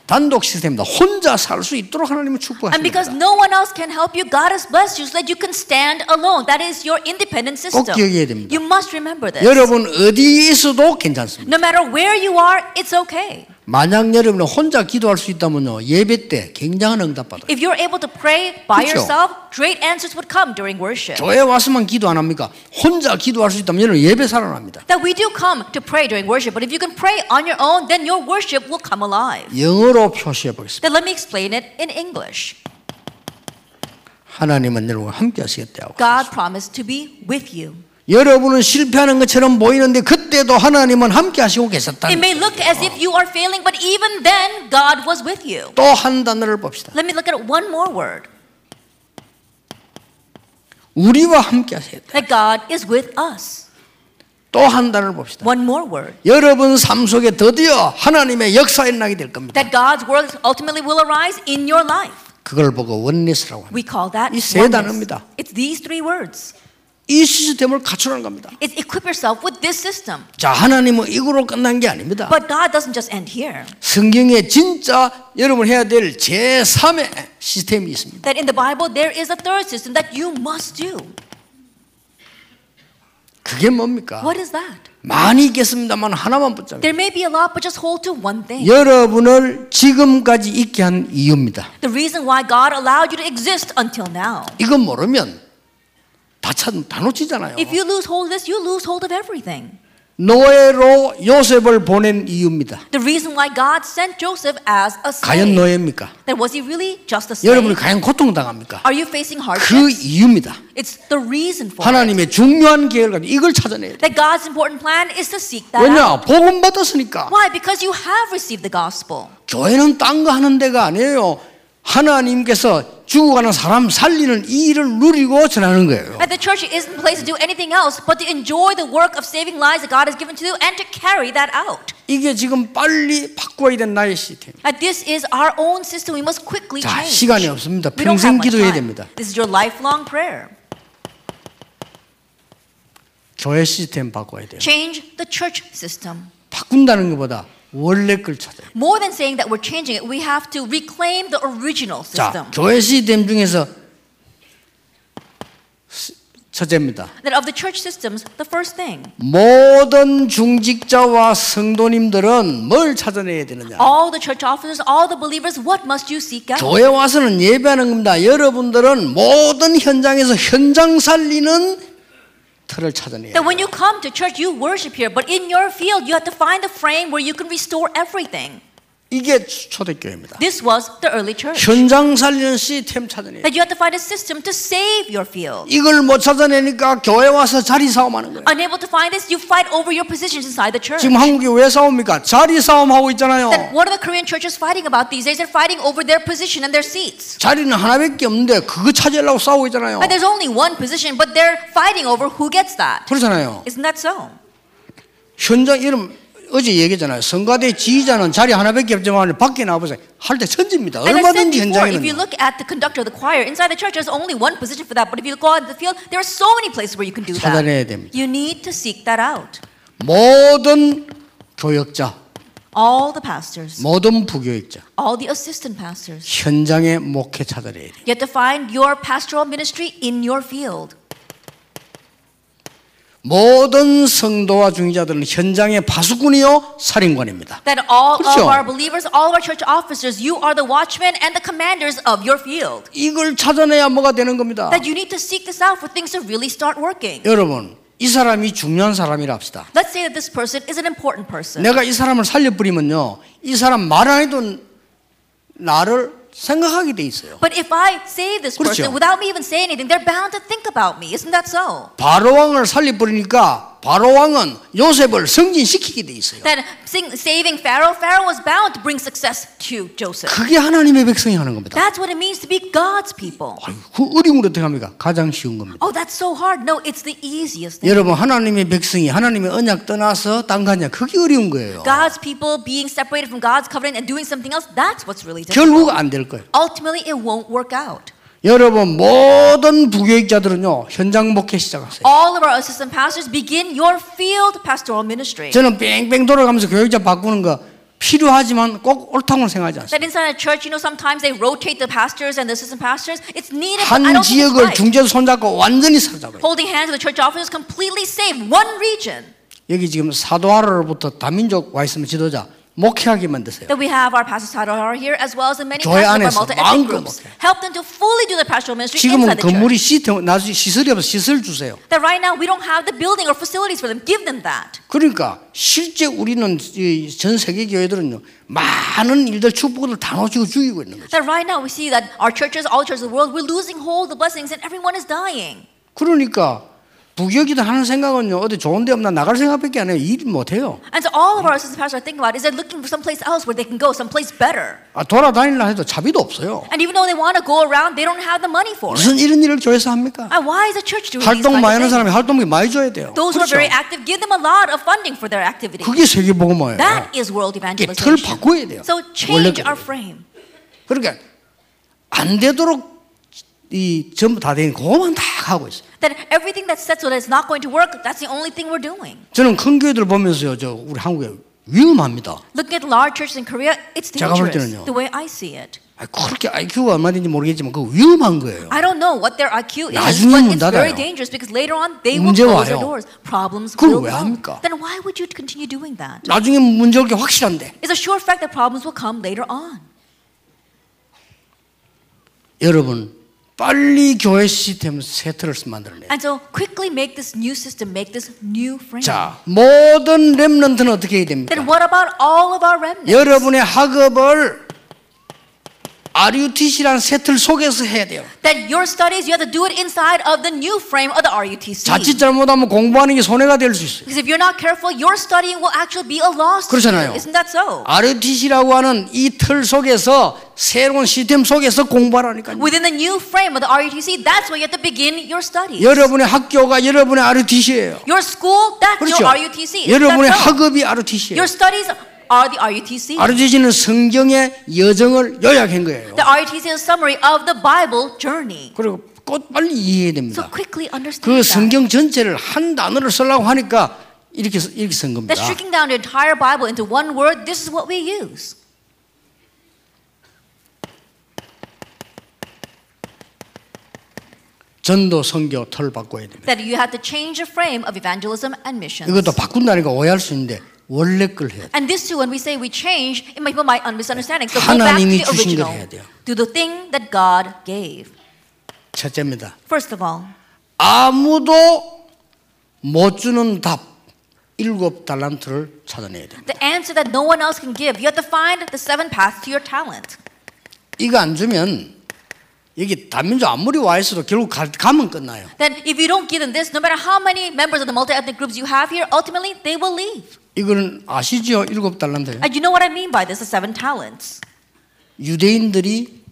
단독 시스템입니다. 혼자 살 수 있도록 하나님은 And because 축복하십니다. no one else can help you, God has blessed you so that you can stand alone. That is your independent system. 꼭 기억해야 됩니다. You must remember this. 여러분 어디에 있어도 괜찮습니다. No matter where you are, it's okay. 만약 여러분이 혼자 기도할 수 있다면요 예배 때 굉장한 응답 받아요. If you're able to pray by 그렇죠. yourself, great answers would come during worship. 교회 와서만 기도 안 합니까? 혼자 기도할 수 있다면 여러분 예배 살아납니다. That we do come to pray during worship, but if you can pray on your own, then your worship will come alive. 영어로 표시해 보겠습니다. Then let me explain it in English. 하나님은 여러분과 함께 하시겠다고. God promised to be with you. 여러분은 실패하는 것처럼 보이는데 그때도 하나님은 함께 하시고 계셨다. It may look as if you are failing, but even then, God was with you. 또 한 단어를 봅시다. Let me look at one more word 우리와 함께 하시겠다. that God is with us. 또한 단어를 봅시다. One more word 여러분 삶 속에 드디어 하나님의 역사 일어나게 될 겁니다. that God's word ultimately will arise in your life. 그걸 보고 원리스라고 합니다. We call that 이세 oneness. 단어입니다. It's these three words. 이 시스템을 갖추라는 겁니다. It's equip yourself with this system. 자, 하나님은 이거로 끝난 게 아닙니다. But God doesn't just end here. 성경에 진짜 여러분 해야 될 제3의 시스템이 있습니다. That in the Bible there is a third system that you must do. 그게 뭡니까? What is that? 많이 있겠습니다만 하나만 붙잡아요. There may be a lot, but just hold to one thing. 여러분을 지금까지 있게 한 이유입니다. The reason why God allowed you to exist until now. 이건 모르면 다, 차, 다 놓치잖아요. If you lose hold of this, you lose hold of everything. 노예로 요셉을 보낸 이유입니다. The reason why God sent Joseph as a 과연 slave. 노예입니까? Then was he really just a 여러분이 slave? 과연 고통 당합니까? Are you facing 그 hardships? 이유입니다. It's the reason for it. 하나님의 중요한 계획을 가지고 이걸 찾아내야 돼. That God's important plan is to seek that out. 왜냐? 복음 받았으니까. Why? Because you have received the gospel. 교회는 딴 거 하는 데가 아니에요. 하나님께서 죽어가는 사람 살리는 이 일을 누리고 전하는 거예요. And the church isn't a place to do anything else but to enjoy the work of saving lives that God has given to you and to carry that out. 이게 지금 빨리 바꿔야 된 나의 시스템. And this is our own system. We must quickly 자, change. 시간이 없습니다. 평생 기도해야. 됩니다. This is your lifelong prayer. 교회 시스템 바꿔야 돼요. Change the church system. 바꾼다는 것보다 원래 걸 찾아요. More than saying that we're changing it, we have to reclaim the original 자, system. 교회 시스템 중에서 첫째입니다. That of the church systems, the first thing, 모든 중직자와 성도님들은 뭘 찾아내야 되느냐? all the church officers, all the believers, what must you seek out? 교회 와서는 예배하는 겁니다. 여러분들은 모든 현장에서 현장 살리는 틀을 찾아내야 That 돼요. when you come to church, you worship here, but in your field, you have to find the frame where you can restore everything. 이게 초대교회입니다. This was the early church. 현장 살리는 시스템 돼요. That you have to find a system to save your field. 이걸 못 찾아내니까 교회 와서 자리 싸움하는 거예요. Unable to find this, you fight over your positions inside the church. 지금 한국이 왜 싸웁니까? 자리 싸움하고 있잖아요. That what are the Korean churches fighting about these days? They're fighting over their position and their seats. 자리는 하나밖에 없는데 그거 차지하려고 싸우고 있잖아요. And there's only one position, but they're fighting over who gets that. 그렇잖아요. Isn't that so? 현장 이름 어제 얘기했잖아요. 성가대 지휘자는 자리 하나밖에 없지만 밖에 나와보세요. 할때 천지입니다. 얼마든지 before, if you 현장에는. look at the conductor of the choir, inside the church, there's only one position for that. But if you go out in the field, there are so many places where you can do 찾아내야. 됩니다. You need to seek that out. 모든 교역자, All the pastors, 모든 부교역자, all the assistant pastors. 현장의 목회 찾아내야 돼요. You have to find your pastoral ministry in your field. 모든 성도와 중의자들은 현장의 파수꾼이요 살인관입니다. That all 그렇죠. of our believers, all of our church officers, you are the watchmen and the commanders of your field. 이걸 찾아내야 뭐가 되는 겁니다. That you need to seek this out for things to really start working. 여러분, 이 사람이 중요한 사람이라 합시다. Let's say that this person is an important person. 내가 이 사람을 살려버리면요, 이 사람 말 안 해도 나를 생각하게 돼 있어요. But if I save this 그렇죠. person without me even saying anything, they're bound to think about me. Isn't that so? 바로 왕을 살려버리니까 바로 왕은 요셉을 승진시키게 돼 있어요. That saving Pharaoh, Pharaoh was bound to bring success to Joseph. 그게 하나님의 백성이 하는 겁니다. That's what it means to be God's people. 그 어려운 걸 어떻게 합니까? 가장 쉬운 겁니다. Oh, that's so hard. No, it's the easiest thing. 여러분 하나님의 백성이 하나님의 언약 떠나서 딴 가냐 그게 어려운 거예요. God's people being separated from God's covenant and doing something else, that's what's really difficult. 결국 안 될 거예요. Ultimately, it won't work out. 여러분 모든 부교육자들은요 현장 목회 시작하세요. All of our assistant pastors begin your field pastoral ministry. 저는 뺑뺑 돌아가면서 교육자 바꾸는 거 필요하지만 꼭 옳다고 생각하지 않습니다. That inside a church, you know, sometimes they rotate the pastors and the assistant pastors. It's needed, but I 한 don't think it's 지역을 right. 중재로 손잡고 완전히 사로잡아요. Holding hands with the church officers completely save one region. 여기 지금 사도하라로부터 다민족 와 있으면 지도자 목회하게 만드세요. That we have our pastors are here as well as the many 교회 pastors 안에서 our multi-ethnic 마음껏 groups. 목회. Help them to fully do the pastoral ministry 지금은 inside the church. 건물이 시스템 나중에 시설이 없어 시설 주세요. That right now we don't have the building or facilities for them. Give them that. 그러니까 실제 우리는 이전 세계 교회들은요 많은 일들 축복을 다 놓치고 죽이고 있는 거죠. That right now we see that our churches, all churches of the world, we're losing hold of the blessings and everyone is dying. 그러니까 부교기도 하는 생각은요 어디 좋은 데 없나 나갈 생각밖에 안 해요. 일 못 해요. And so all of our assistant pastors are thinking about is they're looking for someplace else where they can go, someplace better. 아, 돌아다니려 해도 자비도 없어요. And even though they want to go around, they don't have the money for it. 무슨 이런 일을 교회에서 합니까? And why is the church doing these 활동 많이 하는? 사람이 활동비 많이 줘야 돼요. Those who are 그렇죠? very active, give them a lot of funding for their activity. 그게 세계 복음화예요. That is world 이게 틀 evangelization. 바꿔야 돼요. So change our frame. 그러니까 안 되도록 이 전부 다 되는 그거만 다 하고 있어요. That everything that's set so that it's not going to work, that's the only thing we're doing. 저는 큰 교회들 보면서요, 저 우리 한국에 위험합니다. Looking at large churches in Korea, it's 제가 볼 dangerous. 때는요. The way I see it. 아, 그렇게 IQ가 얼마든지 모르겠지만 그 위험한 거예요. I don't know what their IQ is, 나중에 but 문 it's very 닫아요. dangerous because later on they will 문제 close their 와요. doors. Problems 그걸 will 왜 come. 합니까? Then why would you continue doing that? 나중에 문제 올게 확실한데. It's a sure fact that problems will come later on. 여러분 빨리 교회 시스템 세트를 만들어내. And so quickly make this new system, make this new frame. 자 모든 렘넌트는 어떻게 해야 됩니까? Then what about all of our remnants? 여러분의 학업을 RUTC라는 세틀 속에서 해야 돼요. That your studies, you have to do it inside of the new frame of the RUTC. 자칫 잘못하면 공부하는 게 손해가 될 수 있어요. Because if you're not careful, your studying will actually be a loss. 그렇잖아요. Isn't that so? RUTC라고 하는 이 틀 속에서 새로운 시스템 속에서 공부하라니까요. Within the new frame of the RUTC, that's where you have to begin your studies. 여러분의 학교가 여러분의 RUTC예요. Your school, that's 그렇죠. your RUTC. 여러분의? 학업이 RUTC예요. Your studies are the RUTC. RUTC는 성경의 여정을 요약한 거예요. The RUTC is a summary of the Bible journey. 그리고 꼭 빨리 이해해야 So 됩니다. quickly understand 그. 성경 전체를 한 단어로 쓰려고 하니까 이렇게 이렇게 쓴 겁니다. That striking down the entire Bible into one word, this is what we use. 전도 선교 털 바꿔야 됩니다. that you have to change the frame of evangelism and missions. 이것도 바꾼다니까 오해할 수 있는데 원래 걸 해야 돼. And this too, when we say we change, it might, people might misunderstanding. So go back to 하나님이 the 주신 걸 original. 해야 돼요. Do the thing that God gave. 첫째입니다. First of all, 아무도 못 주는 답 일곱 달란트를 찾아내야 됩니다. the answer that no one else can give. You have to find the seven paths to your talent. 이거 안 주면 여기 다민족 아무리 와 있어도 결국 가, 가면 끝나요. Then, if you don't give them this, no matter how many members of the multi-ethnic groups you have here, ultimately they will leave. 이거는 아시죠? 일곱 달란트요. And you know what I mean by this? The seven talents. 유대인들이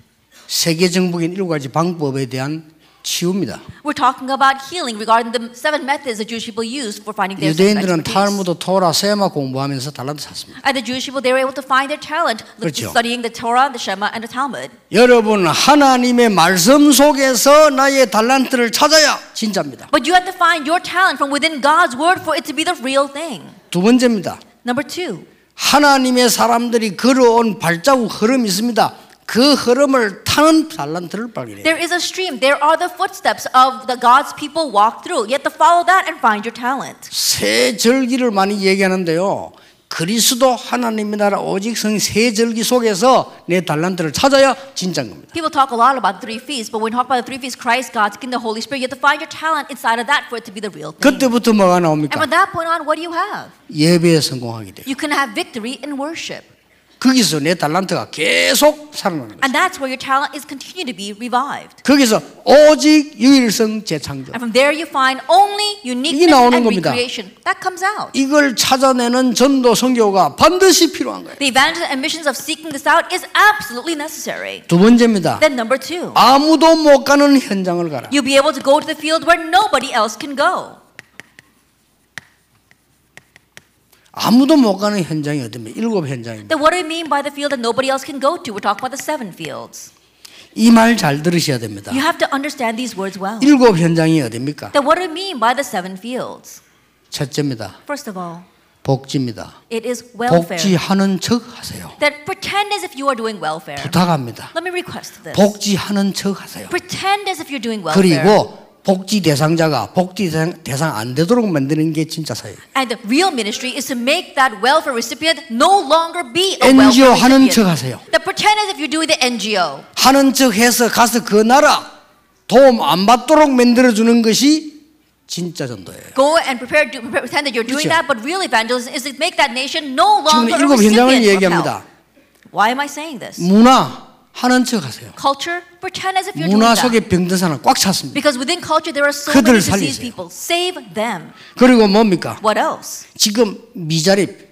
세계 정복인 일곱 가지 방법에 대한 치유입니다. We're talking about healing regarding the seven methods the Jewish people use for finding their 유대인들은. 탈무드, 토라, 세마 공부하면서 달란트 샀습니다. And the Jewish people, they were able to find their talent 그렇죠. studying the Torah, the Shema, and the Talmud. 여러분 하나님의 말씀 속에서 나의 달란트를 찾아야 진짜입니다. But you have to find your talent from within God's word for it to be the real thing. 두 번째입니다. Number two, 하나님의 사람들이 걸어온 발자국 흐름이 있습니다. 그 흐름을 타는 달란트를 발견해요. there is a stream. There are the footsteps of the God's people walk through. You have to follow that and find your talent. 새 절기를 많이 얘기하는데요. 그리스도 하나님의 나라 오직 성새 절기 속에서 내 달란트를 찾아야 진짜인 겁니다. People talk a lot about the three feasts, but when talk about the three feasts, Christ, God's kingdom, the Holy Spirit, you have to find your talent inside of that for it to be the real thing. 그때부터 뭐가 And 나옵니까? from that point on, what do you have? 예배에 성공하게 돼요. You can have victory in worship. 거기서 내 달란트가 계속 살아나는 거예요. And that's where your talent is continue to be revived. 거기서 오직 유일성 재창조. And from there you find only uniqueness 이게 나오는 and 겁니다. recreation. That comes out. 이걸 찾아내는 전도 선교가 반드시 필요한 거예요. The evangelism and missions of seeking this out is absolutely necessary. 두 번째입니다. Then number two, 아무도 못 가는 현장을 가라. you'll be able to go to the field where nobody else can go. 아무도 못 가는 현장이 어디입니까? 일곱 현장입니다. Then what do we mean by the field that nobody else can go to? We're talking about the seven fields. 이 말 잘 들으셔야 됩니다. You have to understand these words well. 일곱 현장이 어디입니까? Then what do we mean by the seven fields? 첫째입니다. First of all, 복지입니다. it is welfare. 복지하는 척 하세요. That pretend as if you are doing welfare. 부탁합니다. Let me request this. 복지하는 척 하세요. Pretend as if you're doing welfare. 그리고 복지 대상자가 복지 대상, 대상 안 되도록 만드는 게 진짜 사회예요. And the real ministry is to make that welfare recipient no longer be a NGO welfare 하는 척 recipient. 하세요. That pretend as if you're doing the NGO. 하는 척 해서 가서 그 나라 도움 안 받도록 만들어 주는 것이 진짜 전도예요. Go and prepare to pretend that you're doing 그렇죠. that, but real evangelism is to make that nation no 지금 longer a 일곱 현장을 recipient of 얘기합니다. help. Why am I saying this? 문화 하는 척 하세요. Culture, pretend as if you're 문화. 속에 병든 사람 꽉 찼습니다. Because within culture there are so 그들을 many diseased 살리세요. people. Save them. 그리고 뭡니까? What else? 지금 미자립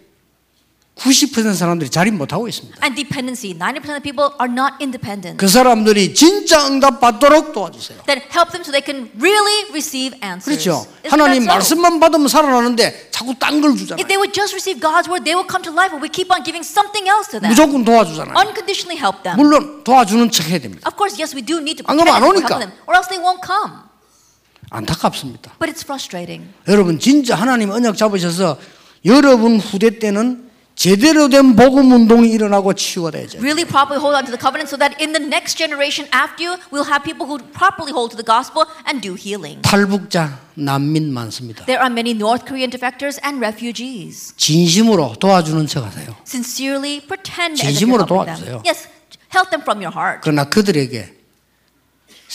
90% 사람들이 자립 못 하고 있습니다. And dependency. 90% of people are not independent. 그 사람들이 진짜 응답 받도록 도와주세요. Then help them so they can really receive answers. 그렇죠. Isn't 하나님? 말씀만 받으면 살아나는데 자꾸 딴걸 If 주잖아요. they would just receive God's word, they will come to life. But we keep on giving something else to them. 무조건 도와주잖아요. Unconditionally help them. 물론 도와주는 척 해야 됩니다. Of course, yes, we do need to 안 그러면 안 오니까. them, or else they won't come. 안타깝습니다. But it's frustrating. 여러분 진짜 하나님 언약 잡으셔서 여러분 후대 때는 제대로 된 복음 운동이 일어나고 치유가 되죠. Really properly hold on to the covenant so that in the next generation after you, we'll have people who properly hold to the gospel and do healing. 탈북자 난민 많습니다. There are many North Korean defectors and refugees. 진심으로 도와주는 척 하세요. Sincerely pretend 진심으로 도와주세요. Yes, help them from your heart. 그러나 그들에게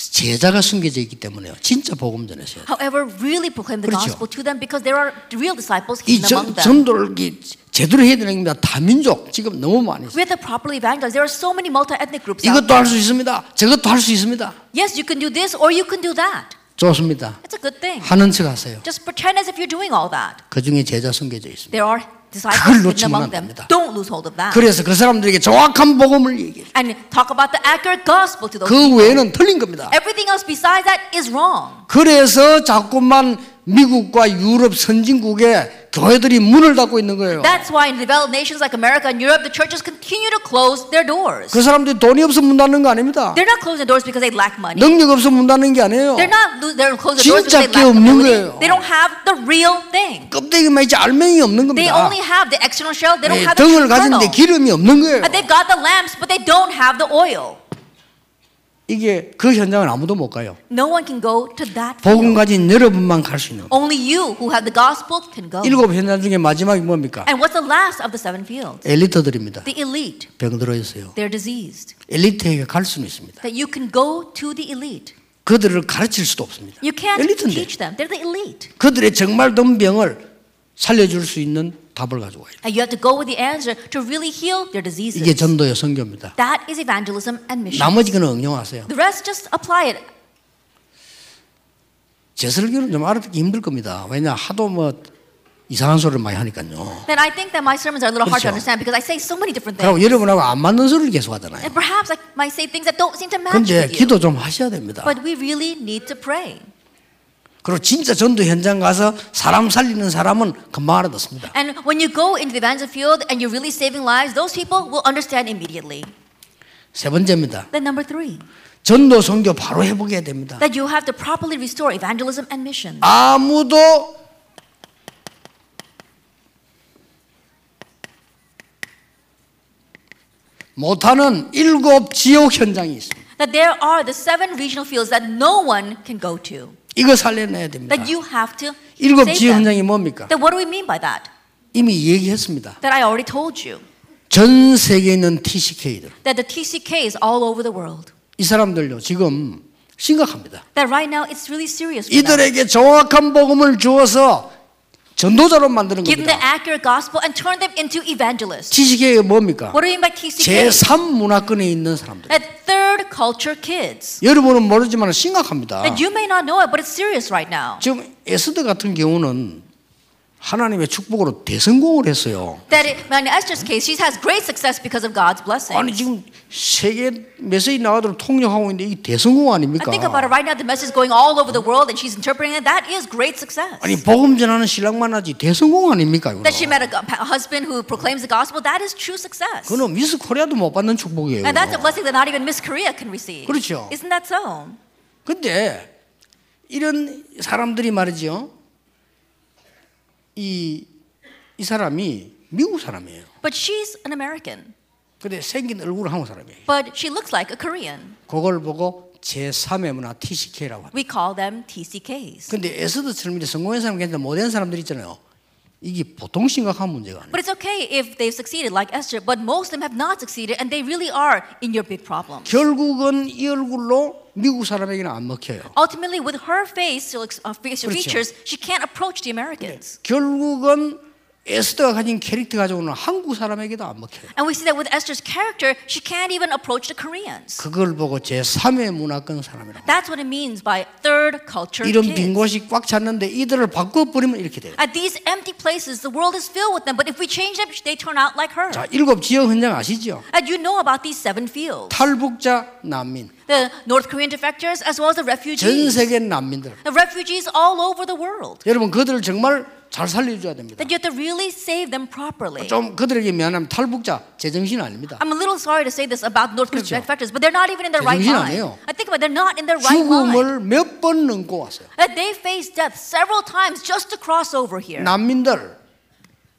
제자가 숨겨져 있기 때문에요. 진짜 복음 돼요. However, really proclaim the 그렇죠. gospel to them because there are real disciples 이 hidden 전, among them. 전도를 이 제대로 해야 되는 겁니다. 다민족 지금 너무 많이. We have to properly evangelize. There are so many multi-ethnic groups 이것도. 할 수 있습니다. 저것도 할 수 있습니다. Yes, you can do this or you can do that. 좋습니다. It's a good thing. 하는 척 하세요. Just pretend as if you're doing all that. 그 중에 제자 숨겨져 있습니다. There are 그걸 놓치면 안. 됩니다. Don't lose hold of that. 그래서 그 사람들에게 정확한 복음을 얘기해요. And talk about the accurate gospel to those 그. 외에는 틀린 겁니다. Everything else besides that is wrong. 그래서 자꾸만 미국과 유럽 선진국에 교회들이 문을 닫고 있는 거예요. That's why in developed nations like America and Europe, the churches continue to close their doors. 그 사람들이 돈이 없어 문 닫는 거 아닙니다. They're not closing doors because they lack money. 능력 없어 문 닫는 게 아니에요. They're not they're closing doors because they 게 lack ability. They don't have the real thing. 껍데기만 있지 알맹이 없는 They 겁니다. only have the external shell. They don't 예, have the 등을. 가진데 기름이 없는 거예요. And they've got the lamps, but they don't have the oil. 이게 그 현장은 아무도 못 가요. No one can go to that 복음 field. 가진 여러분만 갈 수 있는. Only you who have the gospel can go. 일곱 현장 중에 마지막이 뭡니까? And what's the last of the seven fields? 엘리트들입니다. The elite. 병 들어 있어요. They're diseased. 엘리트에게 갈 수는 있습니다. That you can go to the elite. 그들을 가르칠 수도 없습니다. You can't 엘리트인데 teach them. They're the elite. 그들의 정말 든 병을 살려줄 수 있는 답을 가지고 와요. And you have to go with the answer to really heal their diseases. 이게 전도의 선교입니다. That is evangelism and mission. 나머지 거는 응용하세요. The rest just apply it. 제 설교는 좀 알아듣기 힘들 겁니다. 왜냐 하도 뭐 이상한 소리를 많이 하니까요. Then I think that my sermons are a little hard to 그렇죠. understand because I say so many different things. 여러분하고 안 맞는 소리를 계속 하잖아요. And perhaps I might say things that don't seem to match 근데. 기도 좀 하셔야 됩니다. But we really need to pray. 그리고 진짜 전도 현장 가서 사람 살리는 사람은 금방 알아듣습니다. And when you go into the evangel field and you're really saving lives, those people will understand immediately. 세 번째입니다. Then number three, 전도 선교 바로 해보게 됩니다. that you have to properly restore evangelism and mission. 아무도 못하는 일곱 지옥 현장이 있습니다. That there are the seven regional fields that no one can go to. 이거 살려내야 됩니다. That you have to 일곱 them. 현장이 뭡니까? Then what do we mean by that? 이미 얘기했습니다. That I already told you. 전 세계에 있는 TCK들 That the TCKs all over the world. 이 사람들요 지금 심각합니다. That right now it's really serious. 이들에게 정확한 복음을 주어서 전도자로 만드는 Give them the 겁니다. accurate gospel and turn them into evangelists. TCK가 뭡니까? What do you mean by TCK? 제3 문화권에 있는 사람들. That third culture kids. 여러분은 모르지만 심각합니다. That you may not know it, but it's serious right now. 지금 에스더 같은 경우는 하나님의 축복으로 대성공을 했어요. That it, in Esther's case, she has great success because of God's blessing. 아니 지금 세계 메시지 나가도록 통역하고 있는데 이 대성공 I 아닙니까? think about it right now. The message is going all over the world, and she's interpreting it. That is great success. 아니 복음 전하는 신랑 만나지 대성공 아닙니까? 이거? That she met a husband who proclaims the gospel. That is true success. 그는 미스 코리아도 못 받는 축복이에요. And that's a blessing that not even Miss Korea can receive. 그렇죠. Isn't that so? 근데 이런 사람들이 말이죠. 이, 이 사람이 미국 사람이에요. But she's an American. 근데 생긴 얼굴은 한국 사람이에요. But she looks like a Korean. 그걸 보고 제3의 문화 TCK라고 합니다. We call them TCKs. 근데 에스더처럼 이렇게 성공한 사람 괜찮은데 못한 사람들 있잖아요. 이게 보통 심각한 문제가 아니에요. But it's okay if they've succeeded like Esther, but most of them have not succeeded and they really are in your big problems. 결국은 이 얼굴로 미국 사람에게는 안 먹혀요. Ultimately, with her face, uh, facial 그렇죠. features, she can't approach the Americans. 결국은 에스더가 가진 캐릭터 가져오는 한국 사람에게도 안 먹혀요. And we see that with Esther's character, she can't even approach the Koreans. 그걸 보고 제3의 문화권 사람이라고. That's what it means by third culture 이런. 빈 곳이 꽉 찼는데 이들을 바꿔 버리면 이렇게 돼요. At these empty places, the world is filled with them, but if we change them, they turn out like her. 자, 일곱 지역 현장 아시죠? And you know about these seven fields 탈북자 난민, the North Korean defectors as well as the 전 refugees. 세계 난민들. The refugees all over the world. 여러분 그들을 정말 잘 살려줘야 됩니다. That you have to really save them properly. 좀 그들에게 미안하면 탈북자 제정신 아닙니다. I'm a little sorry to say this about North Korean 그렇죠. defectors, but they're not even in their right mind. 아니에요. I think about it, they're not in their right mind. 죽음을 몇 번 넘고 왔어요. That they face death several times just to cross over here. 난민들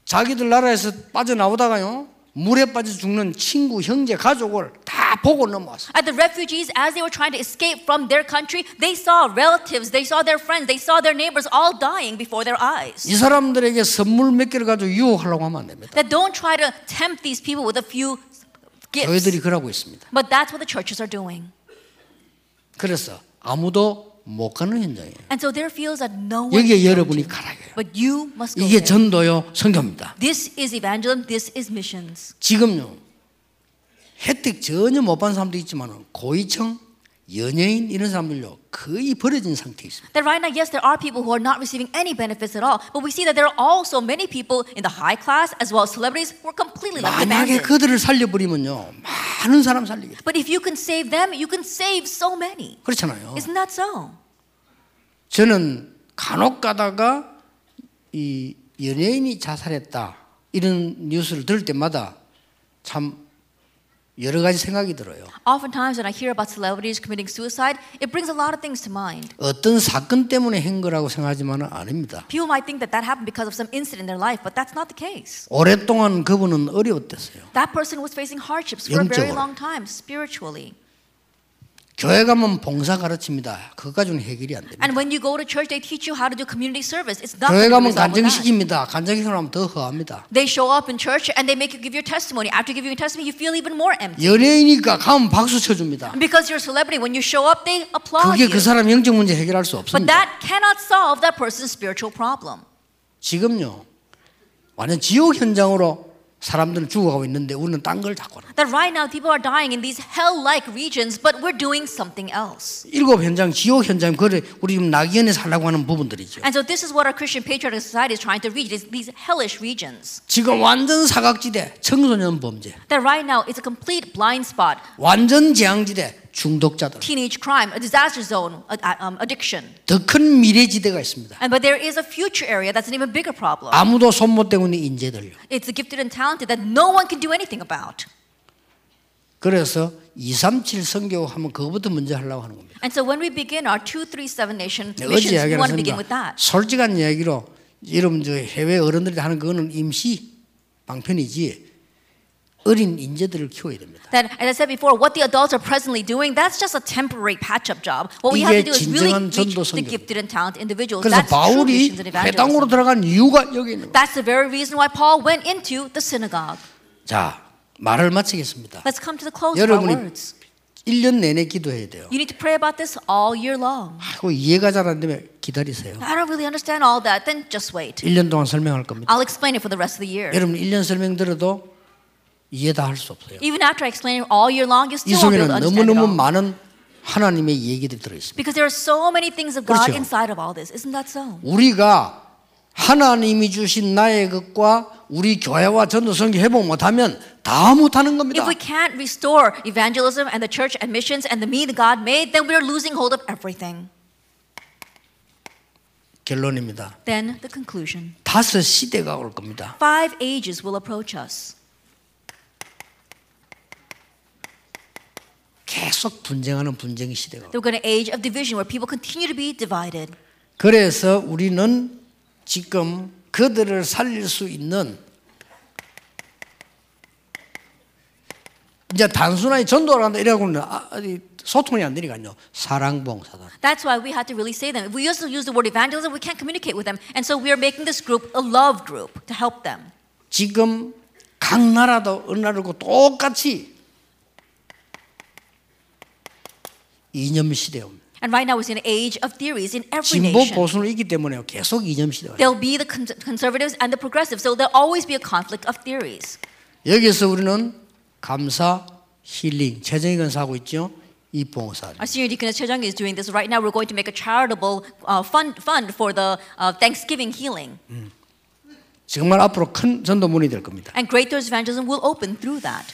자기들 나라에서 빠져나오다가요 물에 빠져 죽는 친구, 형제, 가족을 다 보고 넘어왔어요. At the refugees, as they were trying to escape from their country, they saw relatives, they saw their friends, they saw their neighbors all dying before their eyes. 이 사람들에게 선물 몇 개를 가지고 유혹하려고 하면 안 됩니다. That don't try to tempt these people with a few gifts. 저희들이 그러고 있습니다. But that's what the churches are doing. 그래서 아무도 못 가는 현장이에요. And so there feels that no one 여기에 여러분이 to. 가라 해요. But you must go 이게 there. 전도요 선교입니다. This is evangelism, this is missions. 지금요 혜택 전혀 못 받는 사람도 있지만 고위층, 연예인 이런 사람들요 거의 버려진 상태에 있습니다. That right now, yes, there are people who are not receiving any benefits at all, but we see that there are also many people in the high class as well as celebrities who are completely left 만약에 abandoned. 그들을 살려버리면요 많은 사람 살리게 돼. But if you can save them, you can save so many. 그렇잖아요. Isn't that so? 저는 간혹 가다가 이 연예인이 자살했다 이런 뉴스를 들을 때마다 참 여러 가지 생각이 들어요. Oftentimes, when I hear about celebrities committing suicide, it brings a lot of things to mind. 어떤 사건 때문에 한 거라고 생각하지만은 아닙니다. People might think that that happened because of some incident in their life, but that's not the case. 오랫동안 그분은 어려웠댔어요. That person was facing hardships for a very 영적으로. long time, spiritually. 교회 가면 봉사 가르칩니다. 그거 가지고는 해결이 안 됩니다. And when you go to church, they teach you how to do community service. It's not 교회 가면. 간증시킵니다. 간증시키면 더 허합니다. They show up in church and they make you give your testimony. After giving your testimony, you feel even more empty. 연예인이니까 가면 박수 쳐줍니다. Because you're a celebrity, when you show up, they applaud 그게 you. 그 사람 영적 문제 해결할 수 But 없습니다. that cannot solve that person's spiritual problem. 지금요 완전 지옥 현장으로 사람들은 죽어가고 있는데 우리는 딴걸 하는. That right now people are dying in these hell-like regions, but we're doing something else. 일곱 현장 지옥 현장 그래 우리 지금 낙연에 살라고 하는 부분들이죠. And so this is what our Christian patriotic society is trying to reach, is these hellish regions. 지금 완전 사각지대 청소년 범죄, That right now it's a complete blind spot, 완전 재앙지대 중독자들, teenage crime, a disaster zone, um, addiction. 더큰 미래 지대가 있습니다. And but there is a future area that's an even bigger problem. 아무도 손못 대고 있는 인재들요. It's the gifted and talented that no one can do anything about. 그래서 237 선교 하면 그거부터 먼저 하려고 하는 겁니다. And so when we begin our 237 nation 네, missions, we want to begin with that. 솔직한 이야기로 여러분 저 해외 어른들이 하는 그거는 임시 방편이지 어린 인재들을 키워야 됩니다. That, as I said before, what the adults are presently doing, that's just a temporary patch-up job. What we have to do is really reach the gifted and talented individuals. 그래서 That's true missions and 회당으로 evangelism. 들어간 이유가 여기 있는 거예요. That's the very reason why Paul went into the synagogue. 자, 말을 마치겠습니다. Let's come to the close of our words. 1년 내내 기도해야 돼요. You need to pray about this all year long. 아이고 이해가 잘 안 되면 기다리세요. I don't really understand all that. Then just wait. 1년 동안 설명할 겁니다. I'll explain it for the rest of the year. 여러분 1년 설명 들어도 이해 다 할 수 없어요. Even after I explain it all year long, you 이 still won't be able to understand it 너무너무 all. 많은 하나님의 얘기들이 들어 있습니다. Because there are so many things of God 그렇죠. inside of all this. Isn't that so? 우리가 하나님이 주신 나의 것과 우리 교회와 전도 선교 회복 못하면 다 못하는 겁니다. If we can't restore evangelism and the church and missions and the me that God made, then we're losing hold of everything. 결론입니다. Then the conclusion. 다섯 시대가 올 겁니다. Five ages will approach us. 계속 분쟁하는 분쟁 시대가. 올 We're going to age of division where people continue to be divided. 그래서 우리는 지금 그들을 살릴 수 있는 이제 단순하게 전도를 한다 아, 아니, 소통이 안 되니까요. 사랑 봉사다. That's why we had to really say them. If we used to use the word evangelism, we can't communicate with them. And so we are making this group a love group to help them. 지금 각 나라도 어느 나라고 똑같이 이념 시대입니다. And right now in an age of theories in every 진보 nation. 보수는 있기 때문에 계속 이념 시대가. There'll be the con- conservatives and the progressives. So there'll always be a conflict of theories. 여기서 우리는 감사, 힐링, 재정이 건사하고 있죠. 이 봉사. Our senior deaconess Chejang is doing this right now. We're going to make a charitable uh, fund fund for the uh, Thanksgiving healing, 정말 앞으로 큰 전도문이 될 겁니다. and Great Doors Evangelism will open through that.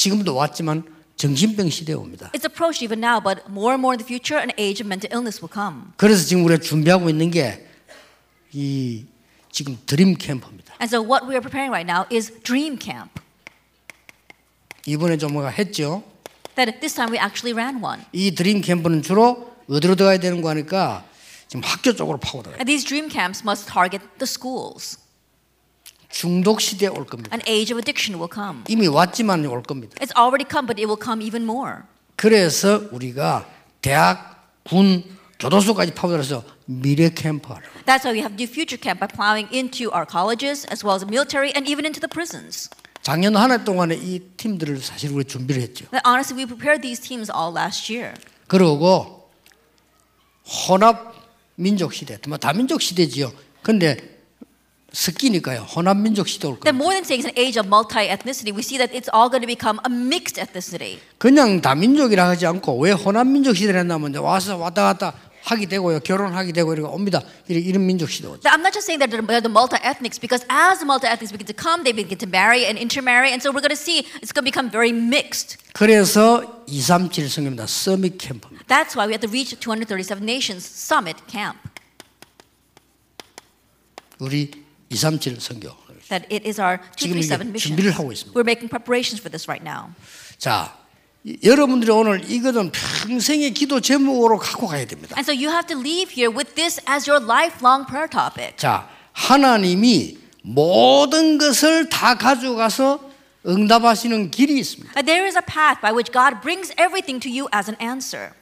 지금도 왔지만 정신병 시대에 옵니다. It's approached even now, but more and more in the future, an age of mental illness will come. 그래서 지금 우리가 준비하고 있는 게이 지금 드림 캠프입니다. And so what we are preparing right now is Dream Camp. 이번에 좀 뭐가 했죠. That this time we actually ran one. 이 드림 캠프는 주로 어디로 들어가야 되는 거 하니까 지금 학교 쪽으로 파고 들어가요. And these dream camps must target the schools. 중독 시대에 올 겁니다. An age of addiction will come. 이미 왔지만 올 겁니다. It's already come, but it will come even more. 그래서 우리가 대학, 군, 교도소까지 파고들어서 미래 캠프 하라고. That's why we have New Future Camp by plowing into our colleges as well as the military and even into the prisons. 작년 한 해 동안에 이 팀들을 사실 우리 준비를 했죠. But honestly, we prepared these teams all last year. 그러고 혼합 민족 시대, 뭐 다민족 시대지요. 근데 섞이니까요. 혼합 민족 시대 올 겁니다. more than saying it's an age of multi-ethnicity, we see that it's all going to become a mixed ethnicity. 그냥 다민족이라 하지 않고 왜 혼합 민족 이제 와서 왔다 갔다 하게 되고요. 결혼하게 되고 이렇게 옵니다. 이런, 민족 시대 오죠. I'm not just saying that they're the multi-ethnics because as the multi-ethnics begin to come, they begin to marry and intermarry, and so we're going to see it's going to become very mixed. 그래서 237 성입니다. 서밋 캠프입니다. That's why we have to reach 237 nations summit camp. 우리 237 성교. That it is our 지금 이게 237 mission. 준비를 하고 있습니다. We're making preparations for this right now. 자, 이- 여러분들이 오늘 이거는 평생의 기도 제목으로 갖고 가야 됩니다. And so you have to leave here with this as your lifelong prayer topic. 자, 하나님이 모든 것을 다 가져가서 응답하시는 길이 있습니다. There is a path by which God brings everything to you as an answer.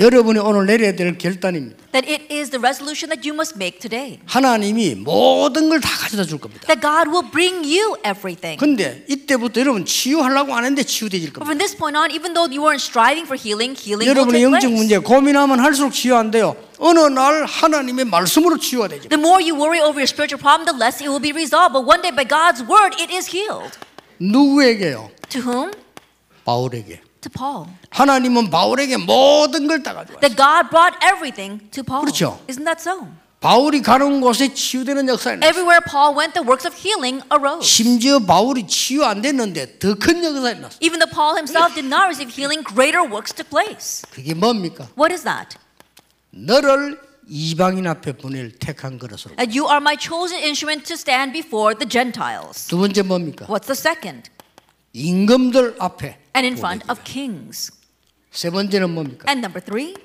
여러분이 오늘 내려야 될 결단입니다. That it is the resolution that you must make today. 하나님이 모든 걸 다 가져다 줄 겁니다. That God will bring you everything. 근데 이때부터 여러분 치유하려고 안 했는데 치유되질 겁니다. from this point on, even though you weren't striving for healing, healing will 여러분의 take 영적 place. 문제 고민하면 할수록 치유 안 돼요. 어느 날 하나님의 말씀으로 치유가 되죠. The more you worry over your spiritual problem, the less it will be resolved. But one day, by God's word, it is healed. 누구에게요? To whom? 바울에게. To Paul. 하나님은 바울에게 모든 걸 다 가져왔어요. That God brought everything to Paul. 그렇죠. Isn't that so? 바울이 가는 곳에 치유되는 역사가 있어요. Everywhere Paul went, the works of healing arose. 심지어 바울이 치유 안 됐는데 더 큰 역사가 일어났어요. Even though Paul himself did not receive healing, greater works took place. 그게 뭡니까? What is that? 너를 이방인 앞에 보낼 택한 그릇으로. That you are my chosen instrument to stand before the Gentiles. 두 번째 뭡니까? What's the second? 임금들 앞에. And in front 보내기를. of kings. 세 번째는 뭡니까? And number three,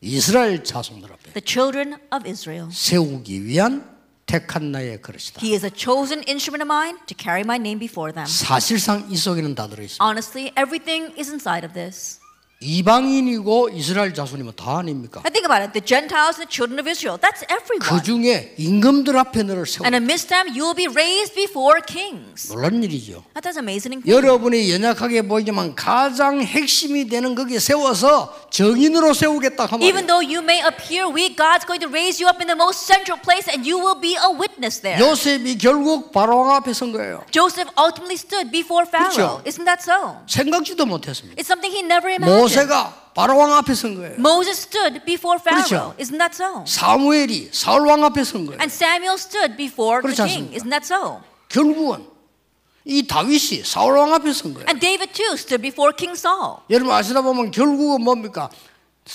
이스라엘 자손들 앞에 the children of Israel. 세우기 위한 택한 나의 그릇이다. He is a chosen instrument of mine to carry my name before them. 사실상 이 속에는 다 들어 있습니다. Honestly, everything is inside of this. 이방인이고 이스라엘 자손이면 다 아닙니까? I think about it. The Gentiles and the children of Israel, that's 그 everyone. 중에 임금들 앞에 너를 세워. And amidst them, you will be raised before kings. 놀란 일이죠. That's amazing. thing. 여러분이 연약하게 보이지만 가장 핵심이 되는 거기에 세워서 정인으로 세우겠다 하면 Even though you may appear weak, God's going to raise you up in the most central place and you will be a witness there. 요셉이 결국 바로왕 앞에 선 거예요. Joseph ultimately stood before Pharaoh. 그렇죠. Isn't that so? 생각지도 못했습니다. It's something he never imagined. 모세가 바로왕 앞에 선 거예요. Moses stood before Pharaoh. 그렇죠. Isn't that so? 사무엘이 사울왕 앞에 선 거예요. And Samuel stood before the 그렇지 king. 않습니까? Isn't that so? 결국은 이 다윗이 사울왕 앞에 선 거예요. And David too stood before King Saul. 여러분 아시다 보면 결국은 뭡니까?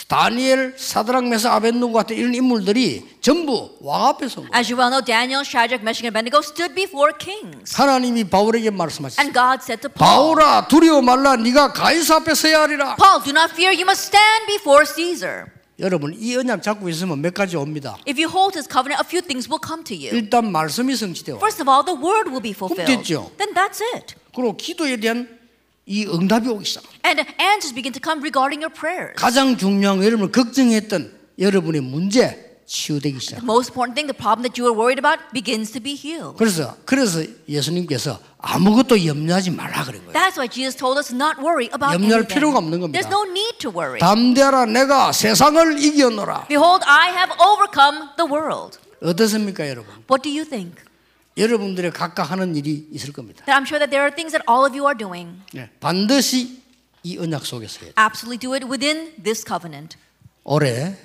다니엘, 사드락, 메사, 아벤누고 같은 이런 인물들이 전부 왕 앞에 선 거예요. As you well know, Daniel, Shadrach, Meshach, and Abednego stood before kings. 하나님이 바울에게 말씀하셨어요. And God said to Paul, 바울아 두려워 말라 네가 가이사 앞에 서야 하리라. Paul, do not fear, you must stand before Caesar. 여러분 이 언약 잡고 있으면 몇 가지 옵니다. If you hold his covenant, a few things will come to you. 일단 말씀이 성취되고 First of all, the word will be fulfilled. 됐죠. Then that's it. 그리고 기도에 대한 이 응답이 오기 시작. And answers begin to come regarding your prayers. 가장 중요한 거 여러분을 걱정했던 여러분의 문제 치유되기 시작. Most important thing, the problem that you were worried about begins to be healed. 그래서 그래서 예수님께서 아무것도 염려하지 말라 그런 거예요. That's why Jesus told us not worry about 염려할 anything. 필요가 없는 겁니다. There's no need to worry. 담대하라 내가 세상을 이겨노라. Behold, I have overcome the world. 어떻습니까 여러분? What do you think? 여러분들의 각각 하는 일이 있을 겁니다. That I'm sure that there are things that all of you are doing. 네, 반드시 이 언약 속에서 해야 돼요. Absolutely do it within this covenant. 올해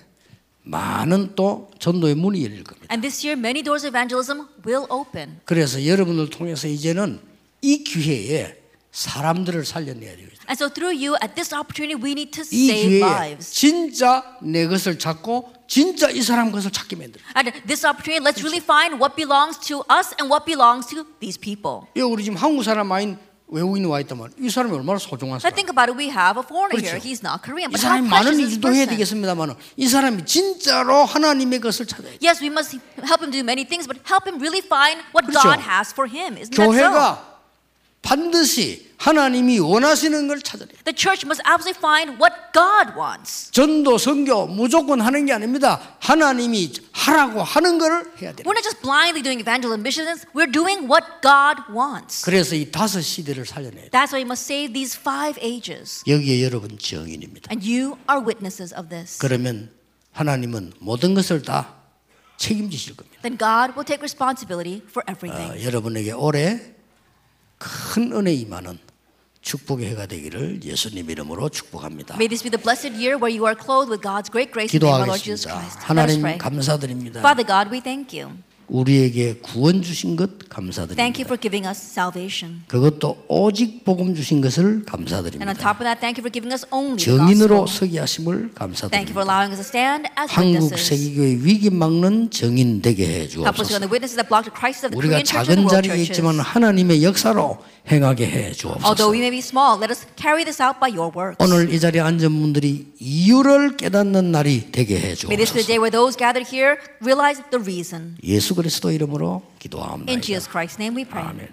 많은 또 전도의 문이 열릴 겁니다. And this year, many doors of evangelism will open. 그래서 여러분을 통해서 이제는 이 기회에 사람들을 살려내야 돼요. And so, through you, at this opportunity, we need to 이 save lives. 진짜 내 것을 찾고 진짜 이 사람 것을 찾게 만들어. At this opportunity, let's really find what belongs to us and what belongs to these people. 여 우리 지금 한국 사람 아닌 외국인이 와 있다면 이 사람이 얼마나 소중한 Now 사람. think about it. We have a foreigner 그렇죠. here. He's not Korean, 이 but how 사람이 precious 많은 is this 일도 해야 person? 되겠습니다만 이 사람이 진짜로 하나님의 것을 찾아야 돼. Yes, we must help him do many things, but help him really find what 그렇죠. God has for him. Isn't that so? 교회가 반드시 하나님이 원하시는 걸 찾아야 돼. The church must absolutely find what God wants. 전도 선교 무조건 하는 게 아닙니다. 하나님이 하라고 하는 걸 해야 돼. We're not just blindly doing evangelism missions, we're doing what God wants. 그래서 이 다섯 시대를 살려내야 돼. That's why we must save these five ages. 여기에 여러분 증인입니다. And you are witnesses of this. 그러면 하나님은 모든 것을 다 책임지실 겁니다. Then God will take responsibility for everything. 아, 여러분에게 올해 큰 은혜 임하는 축복의 해가 되기를 예수님 이름으로 축복합니다. May this be the blessed year where you are clothed with God's great grace in the name of our Lord Jesus. Christ. 하나님. 감사드립니다. Father God, we thank you. 우리에게 구원 주신 것 Thank you 감사드립니다. for giving us salvation. 그것도 오직 복음 주신 것을 And on 감사드립니다. top of that, thank you for giving us only 정인으로. 서기 하심을 Thank you 감사드립니다. for allowing us to stand as 한국 witnesses. 세계교회 위기 막는 정인 되게 해 주옵소서. become the witnesses that block the crisis of the 우리가 작은 자리에. 있지만 하나님의 역사로 행하게 해 주옵소서. Although we may be small, let us carry this out by your works. 오늘 이 자리에 앉은 분들이 이유를 깨닫는 날이 되게 해 May this be the 주옵소서. day where those gathered here realize the reason. 예수 예수 그리스도 이름으로 기도합니다. In Jesus Christ's name we pray. Amen.